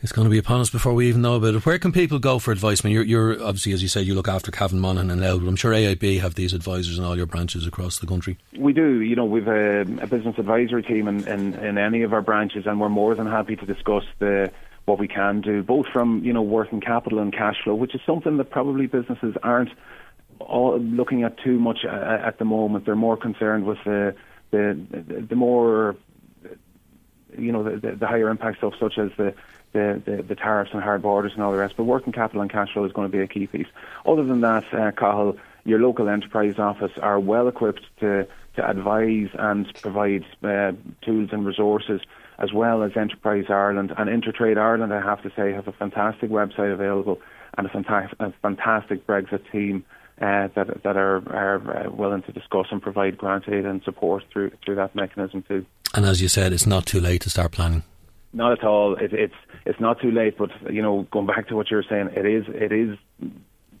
it's going to be upon us before we even know about it. Where can people go for advice? I mean, you're, you're obviously, as you said, you look after Cavan, Monaghan and Louth, but I'm sure AIB have these advisors in all your branches across the country. We do. You know, we've a, a business advisory team in, in, in any of our branches, and we're more than happy to discuss the what we can do, both from you know working capital and cash flow, which is something that probably businesses aren't all looking at too much uh, uh, at the moment. They're more concerned with the the, the more you know the, the, the higher impact stuff, such as the the, the, the, tariffs and hard borders and all the rest. But working capital and cash flow is going to be a key piece. Other than that, uh, Cathal, your local enterprise office are well equipped to, to advise and provide uh, tools and resources, as well as Enterprise Ireland and Intertrade Ireland. I have to say have a fantastic website available and a fantastic, a fantastic Brexit team. uh, that that are are uh, willing to discuss and provide grant aid and support through through that mechanism too. And as you said, it's not too late to start planning. Not at all. It, it's it's not too late, but you know, going back to what you were saying, it is it is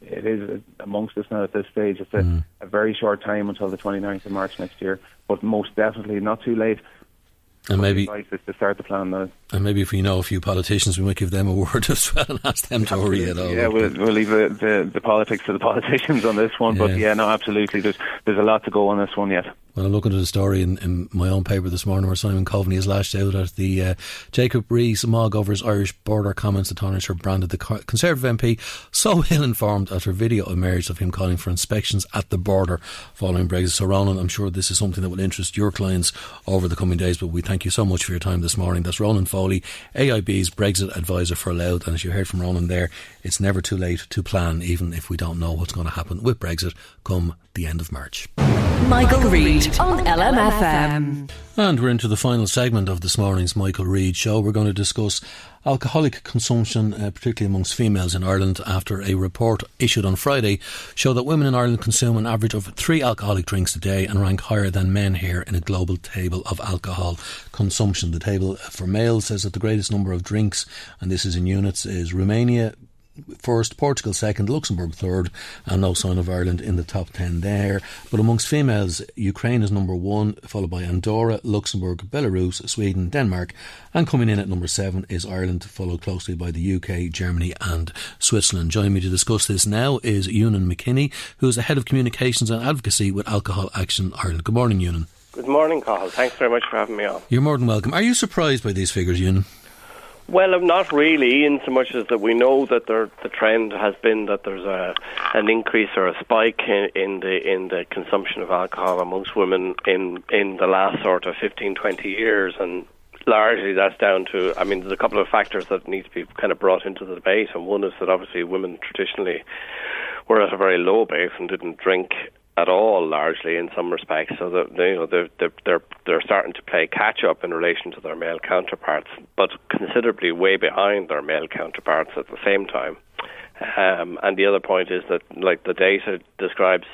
it is amongst us now at this stage. It's a, mm. a very short time until the 29th of March next year, but most definitely not too late. And maybe is to start the plan now. And maybe if we know a few politicians, we might give them a word as well and ask them to hurry it all. Yeah, we'll, we'll leave the, the, the, politics to the politicians on this one. Yeah. But yeah, no, absolutely. There's there's a lot to go on this one yet. Well, I'm looking at a story in, in my own paper this morning where Simon Coveney has lashed out at the uh, Jacob Rees Mogg over his Irish border comments that Taoiseach branded the Conservative MP so ill informed after video emerged of him calling for inspections at the border following Brexit. So, Ronan, I'm sure this is something that will interest your clients over the coming days, but we thank you so much for your time this morning. That's Ronan Foley, AIB's Brexit advisor for Louth. And as you heard from Ronan there, it's never too late to plan, even if we don't know what's going to happen with Brexit come the end of March. Michael Reade on LMFM. And we're into the final segment of this morning's Michael Reade show. We're going to discuss alcoholic consumption, uh, particularly amongst females in Ireland, after a report issued on Friday showed that women in Ireland consume an average of three alcoholic drinks a day and rank higher than men here in a global table of alcohol consumption. The table for males says that the greatest number of drinks, and this is in units, is Romania, first, Portugal second, Luxembourg third, and no sign of Ireland in the top 10 there. But amongst females, Ukraine is number one, followed by Andorra, Luxembourg, Belarus, Sweden, Denmark, and coming in at number seven is Ireland, followed closely by the UK, Germany, and Switzerland. Joining me to discuss this now is Eunan McKinney, who is the head of communications and advocacy with Alcohol Action Ireland. Good morning, Eunan. Good morning, Carl. Thanks very much for having me on. You're more than welcome. Are you surprised by these figures, Eunan? Well, not really, in so much as that we know that there, the trend has been that there's a an increase or a spike in, in the in the consumption of alcohol amongst women in in the last sort of 15, 20 years, and largely that's down to I mean, there's a couple of factors that need to be kind of brought into the debate, and one is that obviously women traditionally were at a very low base and didn't drink at all, largely in some respects. So that you know they're they're they're, they're starting to play catch up in relation to their male counterparts, but considerably way behind their male counterparts at the same time. Um, and the other point is that, like the data describes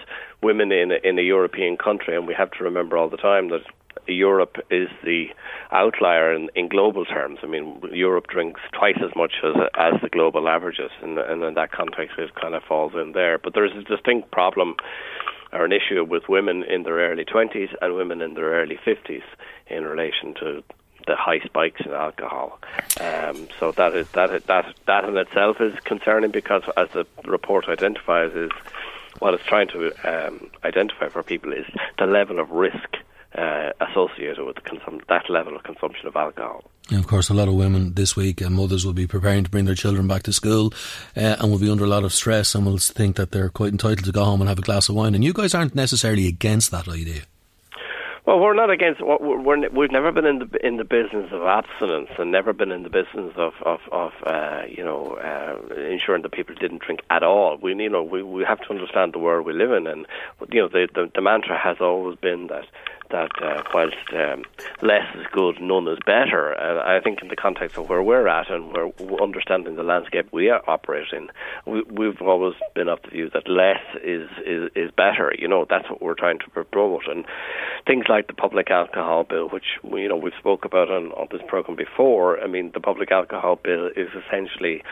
women in a, in a European country, and we have to remember all the time that Europe is the outlier in, in global terms. I mean, Europe drinks twice as much as as the global averages, and, and in that context, it kind of falls in there. But there is a distinct problem are an issue with women in their early 20s and women in their early 50s in relation to the high spikes in alcohol. Um, so that is that that that in itself is concerning because, as the report identifies, is what it's trying to um, identify for people is the level of risk uh, associated with consum- that level of consumption of alcohol. And of course, a lot of women this week and mothers will be preparing to bring their children back to school uh, and will be under a lot of stress and will think that they're quite entitled to go home and have a glass of wine. And you guys aren't necessarily against that idea. Well, we're not against. We're, we've never been in the in the business of abstinence, and never been in the business of of, of uh, you know uh, ensuring that people didn't drink at all. We you know we we have to understand the world we live in, and you know the the, the mantra has always been that that uh, whilst um, less is good, none is better. And I think in the context of where we're at and we're understanding the landscape we are operating, we, we've always been of the view that less is, is, is better. You know, that's what we're trying to promote. And things like the public alcohol bill, which, you know, we've spoke about on, on this program before. I mean, the public alcohol bill is essentially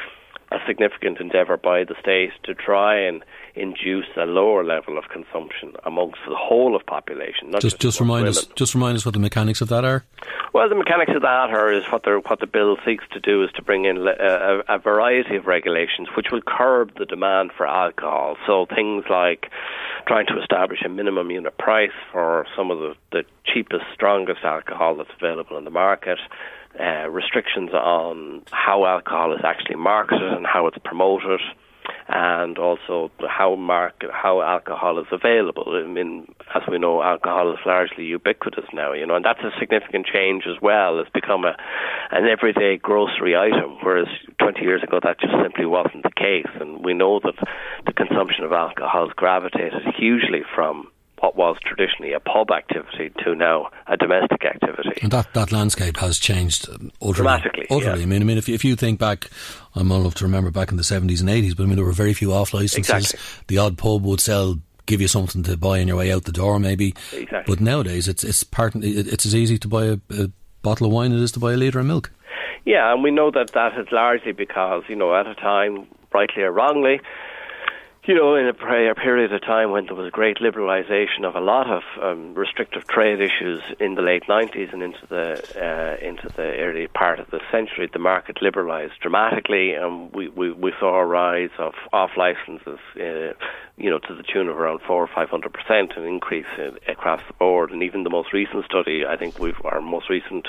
a significant endeavour by the state to try and induce a lower level of consumption amongst the whole of population. just just, just remind us just remind us what the mechanics of that are. Well, the mechanics of that are is what the what the bill seeks to do is to bring in a, a, variety of regulations which will curb the demand for alcohol. So things like trying to establish a minimum unit price for some of the, the cheapest, strongest alcohol that's available in the market uh, restrictions on how alcohol is actually marketed and how it's promoted, and also how market how alcohol is available. I mean, as we know, alcohol is largely ubiquitous now, you know, and that's a significant change as well. It's become a an everyday grocery item, whereas 20 years ago that just simply wasn't the case. And we know that the consumption of alcohol has gravitated hugely from what was traditionally a pub activity to now a domestic activity. And that, that landscape has changed um, utterly. Dramatically, Utterly. yeah. I mean, I mean, if, you, if you think back, I'm old enough to remember back in the 70s and 80s, but I mean, there were very few off licenses. Exactly. The odd pub would sell, give you something to buy on your way out the door, maybe. Exactly. But nowadays, it's it's part. It's as easy to buy a, a bottle of wine as it is to buy a litre of milk. Yeah, and we know that that is largely because, you know, at a time, rightly or wrongly, you know, in a, period of time when there was a great liberalisation of a lot of um, restrictive trade issues in the late 90s and into the uh, into the early part of the century, the market liberalised dramatically, and we, we, we saw a rise of off licenses, uh, you know, to the tune of around four or five hundred percent, an increase in, across the board. And even the most recent study, I think we've our most recent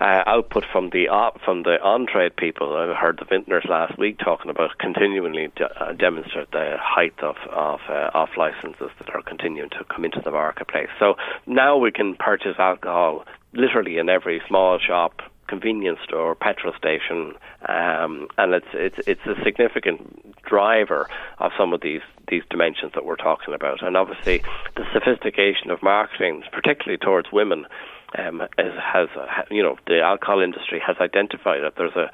uh, output from the op, from the on trade people. I heard the vintners last week talking about continually de- uh, demonstrate the height of of uh, off licenses that are continuing to come into the marketplace. So now we can purchase alcohol literally in every small shop. Convenience store, petrol station, um, and it's it's it's a significant driver of some of these these dimensions that we're talking about. And obviously, the sophistication of marketing, particularly towards women, um, has you know the alcohol industry has identified that there's a,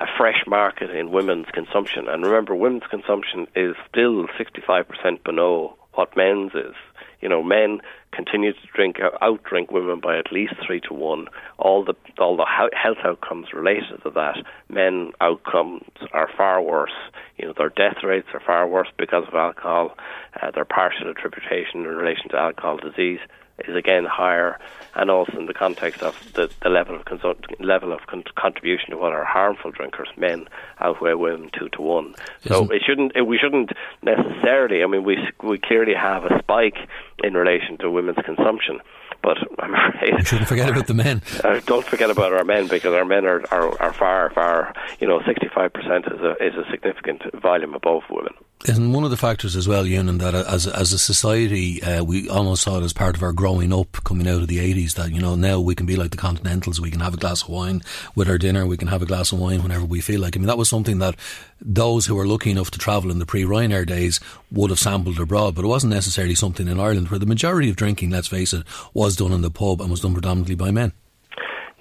a fresh market in women's consumption, and remember, women's consumption is still 65% below what men's is. You know, men continue to drink outdrink women by at least three to one. All the all the health outcomes related to that, men outcomes are far worse. You know, their death rates are far worse because of alcohol. Uh, their partial attribution in relation to alcohol disease is again higher, and also in the context of the, the level of level of con- contribution to what are harmful drinkers, men outweigh women two to one. So it shouldn't it, we shouldn't necessarily. I mean, we we clearly have a spike in relation to women's consumption. But I'm afraid You shouldn't forget about the men. uh, don't forget about our men because our men are, are, are far, far, you know, 65% is a, is a significant volume above women. Isn't one of the factors as well, Eunan, that as as a society, uh, we almost saw it as part of our growing up, coming out of the eighties. That you know now we can be like the Continentals, we can have a glass of wine with our dinner, we can have a glass of wine whenever we feel like. I mean, that was something that those who were lucky enough to travel in the pre-Ryanair days would have sampled abroad, but it wasn't necessarily something in Ireland where the majority of drinking, let's face it, was done in the pub and was done predominantly by men.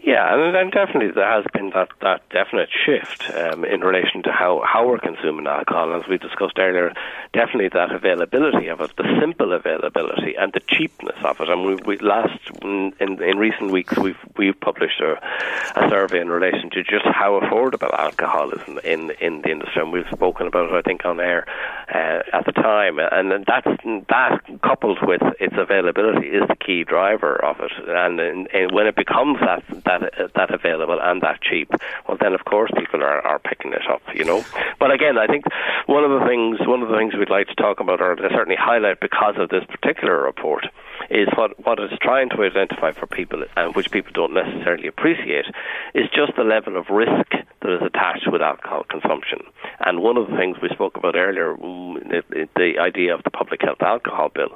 Yeah, and, and definitely there has been that, that definite shift um, in relation to how, how we're consuming alcohol. As we discussed earlier, definitely that availability of it, the simple availability and the cheapness of it. And we, we last in, in recent weeks we've we've published a, a survey in relation to just how affordable alcohol is in, in in the industry, and we've spoken about it I think on air uh, at the time. And that's that coupled with its availability is the key driver of it. And, and, and when it becomes that that uh, that available and that cheap, well then of course people are, are picking it up, you know. But again, I think one of the things one of the things we'd like to talk about or certainly highlight because of this particular report is what what it's trying to identify for people and which people don't necessarily appreciate is just the level of risk that is attached with alcohol consumption. And one of the things we spoke about earlier, mm, the, the idea of the public health alcohol bill,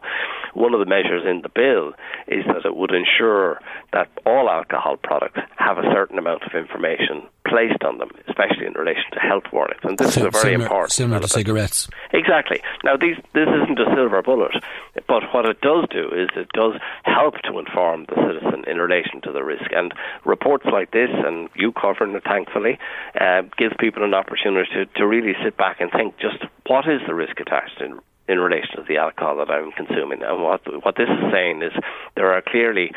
one of the measures in the bill is that it would ensure that all alcohol products have a certain amount of information placed on them, especially in relation to health warnings. And this is a very similar, important similar to cigarettes. Exactly. Now, these, this isn't a silver bullet, but what it does do is it does help to inform the citizen in relation to the risk. And reports like this, and you covering it, thankfully, uh, gives people an opportunity to, to really sit back and think just what is the risk attached in in relation to the alcohol that I'm consuming. And what what this is saying is there are clearly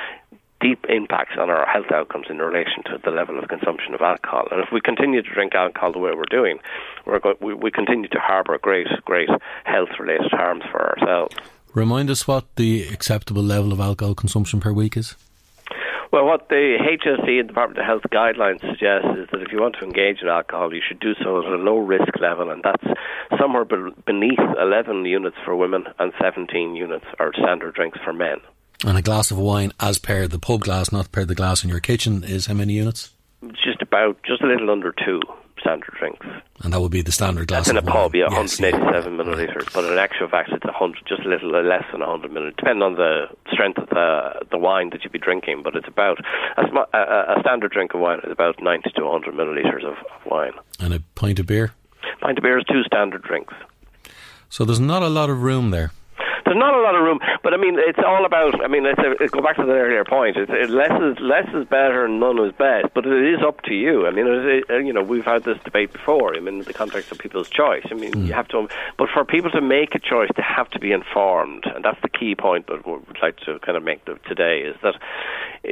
deep impacts on our health outcomes in relation to the level of consumption of alcohol. And if we continue to drink alcohol the way we're doing, we're go- we, we continue to harbour great, great health-related harms for ourselves. Remind us what the acceptable level of alcohol consumption per week is. Well, what the HSE and Department of Health guidelines suggest is that if you want to engage in alcohol, you should do so at a low risk level, and that's somewhere beneath 11 units for women and 17 units or standard drinks for men. And a glass of wine, as per the pub glass, not per the glass in your kitchen, is how many units? Just about, just a little under two standard drinks. And that would be the standard glass That's in a pub, yeah, Yes, 187 millilitres. But in actual fact, it's 100, just a little less than 100 millilitres, depending on the strength of the the wine that you'd be drinking. But it's about a, sm- a, a standard drink of wine is about 90 to 100 millilitres of, of wine. And a pint of beer. Pint of beer is two standard drinks. So there's not a lot of room there. There's not a lot of room. But I mean, it's all about. I mean, it's a, it, go back to the earlier point. It's, it, less is less is better, and none is best. But it is up to you. I mean, it, it, you know, we've had this debate before. I mean, in the context of people's choice. I mean, mm. you have to. But for people to make a choice, they have to be informed, and that's the key point that we'd like to kind of make today. Is that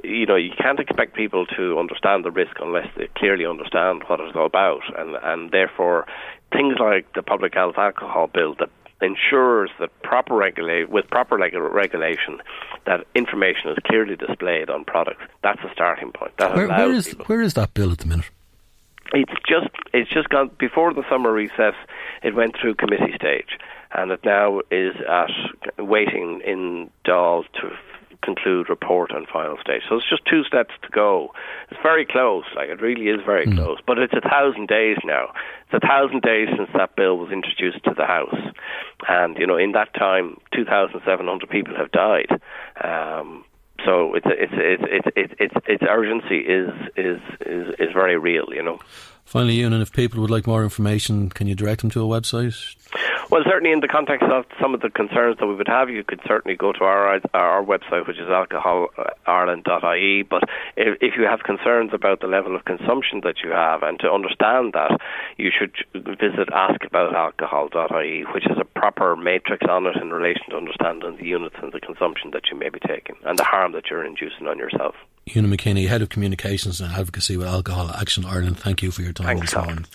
you know you can't expect people to understand the risk unless they clearly understand what it's all about, and and therefore things like the public health alcohol bill that ensures that proper regulate with proper regulation that information is clearly displayed on products. That's a starting point. That where, where is people. where is that bill at the minute? It's just it's just gone before the summer recess. It went through committee stage, and it now is at waiting in Dáil to conclude report and final stage. So it's just two steps to go. It's very close, like it really is very mm. close. But it's a thousand days now. It's a thousand days since that bill was introduced to the House, and you know in that time, two thousand seven hundred people have died. Um, so it's it's it's it's it's it's, its urgency is is is is very real, you know. Finally, Eunan, if people would like more information, can you direct them to a website? Well, certainly in the context of some of the concerns that we would have, you could certainly go to our our website, which is alcoholireland.ie. But if, if you have concerns about the level of consumption that you have, and to understand that, you should visit askaboutalcohol.ie, which is a proper matrix on it in relation to understanding the units and the consumption that you may be taking and the harm that you're inducing on yourself. Eunan McKinney, Head of Communications and Advocacy with Alcohol Action Ireland, thank you for your time Thanks, this morning.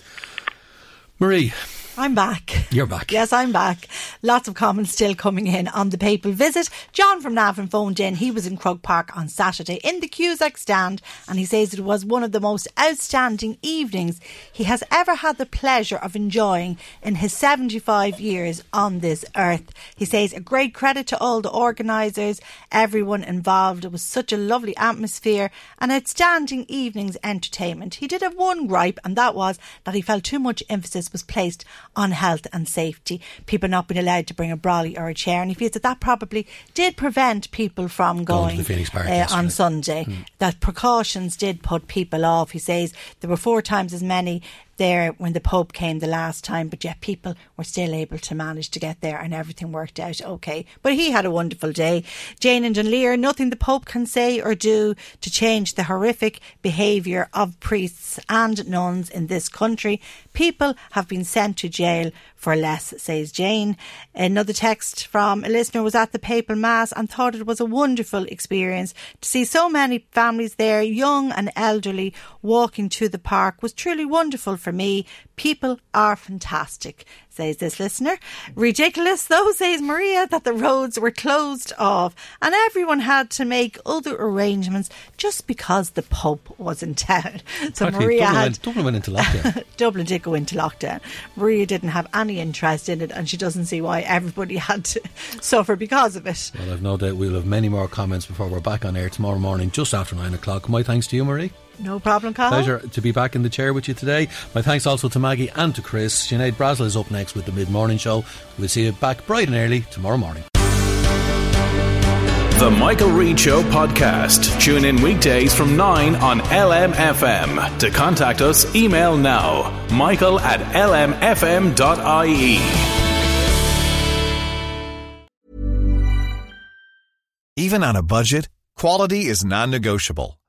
Marie. I'm back. You're back. Yes, I'm back. Lots of comments still coming in on the papal visit. John from Navan phoned in. He was in Croke Park on Saturday in the Cusack stand, and he says it was one of the most outstanding evenings he has ever had the pleasure of enjoying in his 75 years on this earth. He says a great credit to all the organisers, everyone involved. It was such a lovely atmosphere, an outstanding evening's entertainment. He did have one gripe, and that was that he felt too much emphasis was placed on health and safety, people not being allowed to bring a brolly or a chair. And he feels that that probably did prevent people from going, going uh, on Sunday. Mm. That precautions did put people off. He says there were four times as many there when the Pope came the last time, but yet people were still able to manage to get there and everything worked out okay. But he had a wonderful day. Jane and Dunleer, nothing the Pope can say or do to change the horrific behaviour of priests and nuns in this country. People have been sent to jail for less, says Jane. Another text from a listener was at the papal mass and thought it was a wonderful experience to see so many families there, young and elderly, walking to the park was truly wonderful for me. People are fantastic, says this listener. Ridiculous, though, says Maria, that the roads were closed off and everyone had to make other arrangements just because the Pope was in town. So Actually, Maria Dublin had. Went, Dublin went into lockdown. Dublin did go into lockdown. Maria didn't have any interest in it and she doesn't see why everybody had to suffer because of it. Well, I've no doubt we'll have many more comments before we're back on air tomorrow morning, just after nine o'clock. My thanks to you, Marie. No problem, Carl. Pleasure to be back in the chair with you today. My thanks also to Maggie and to Chris. Sinead Brazel is up next with the mid morning show. We'll see you back bright and early tomorrow morning. The Michael Reade Show podcast. Tune in weekdays from 9 on LMFM. To contact us, email now michael at lmfm.ie. Even on a budget, quality is non negotiable.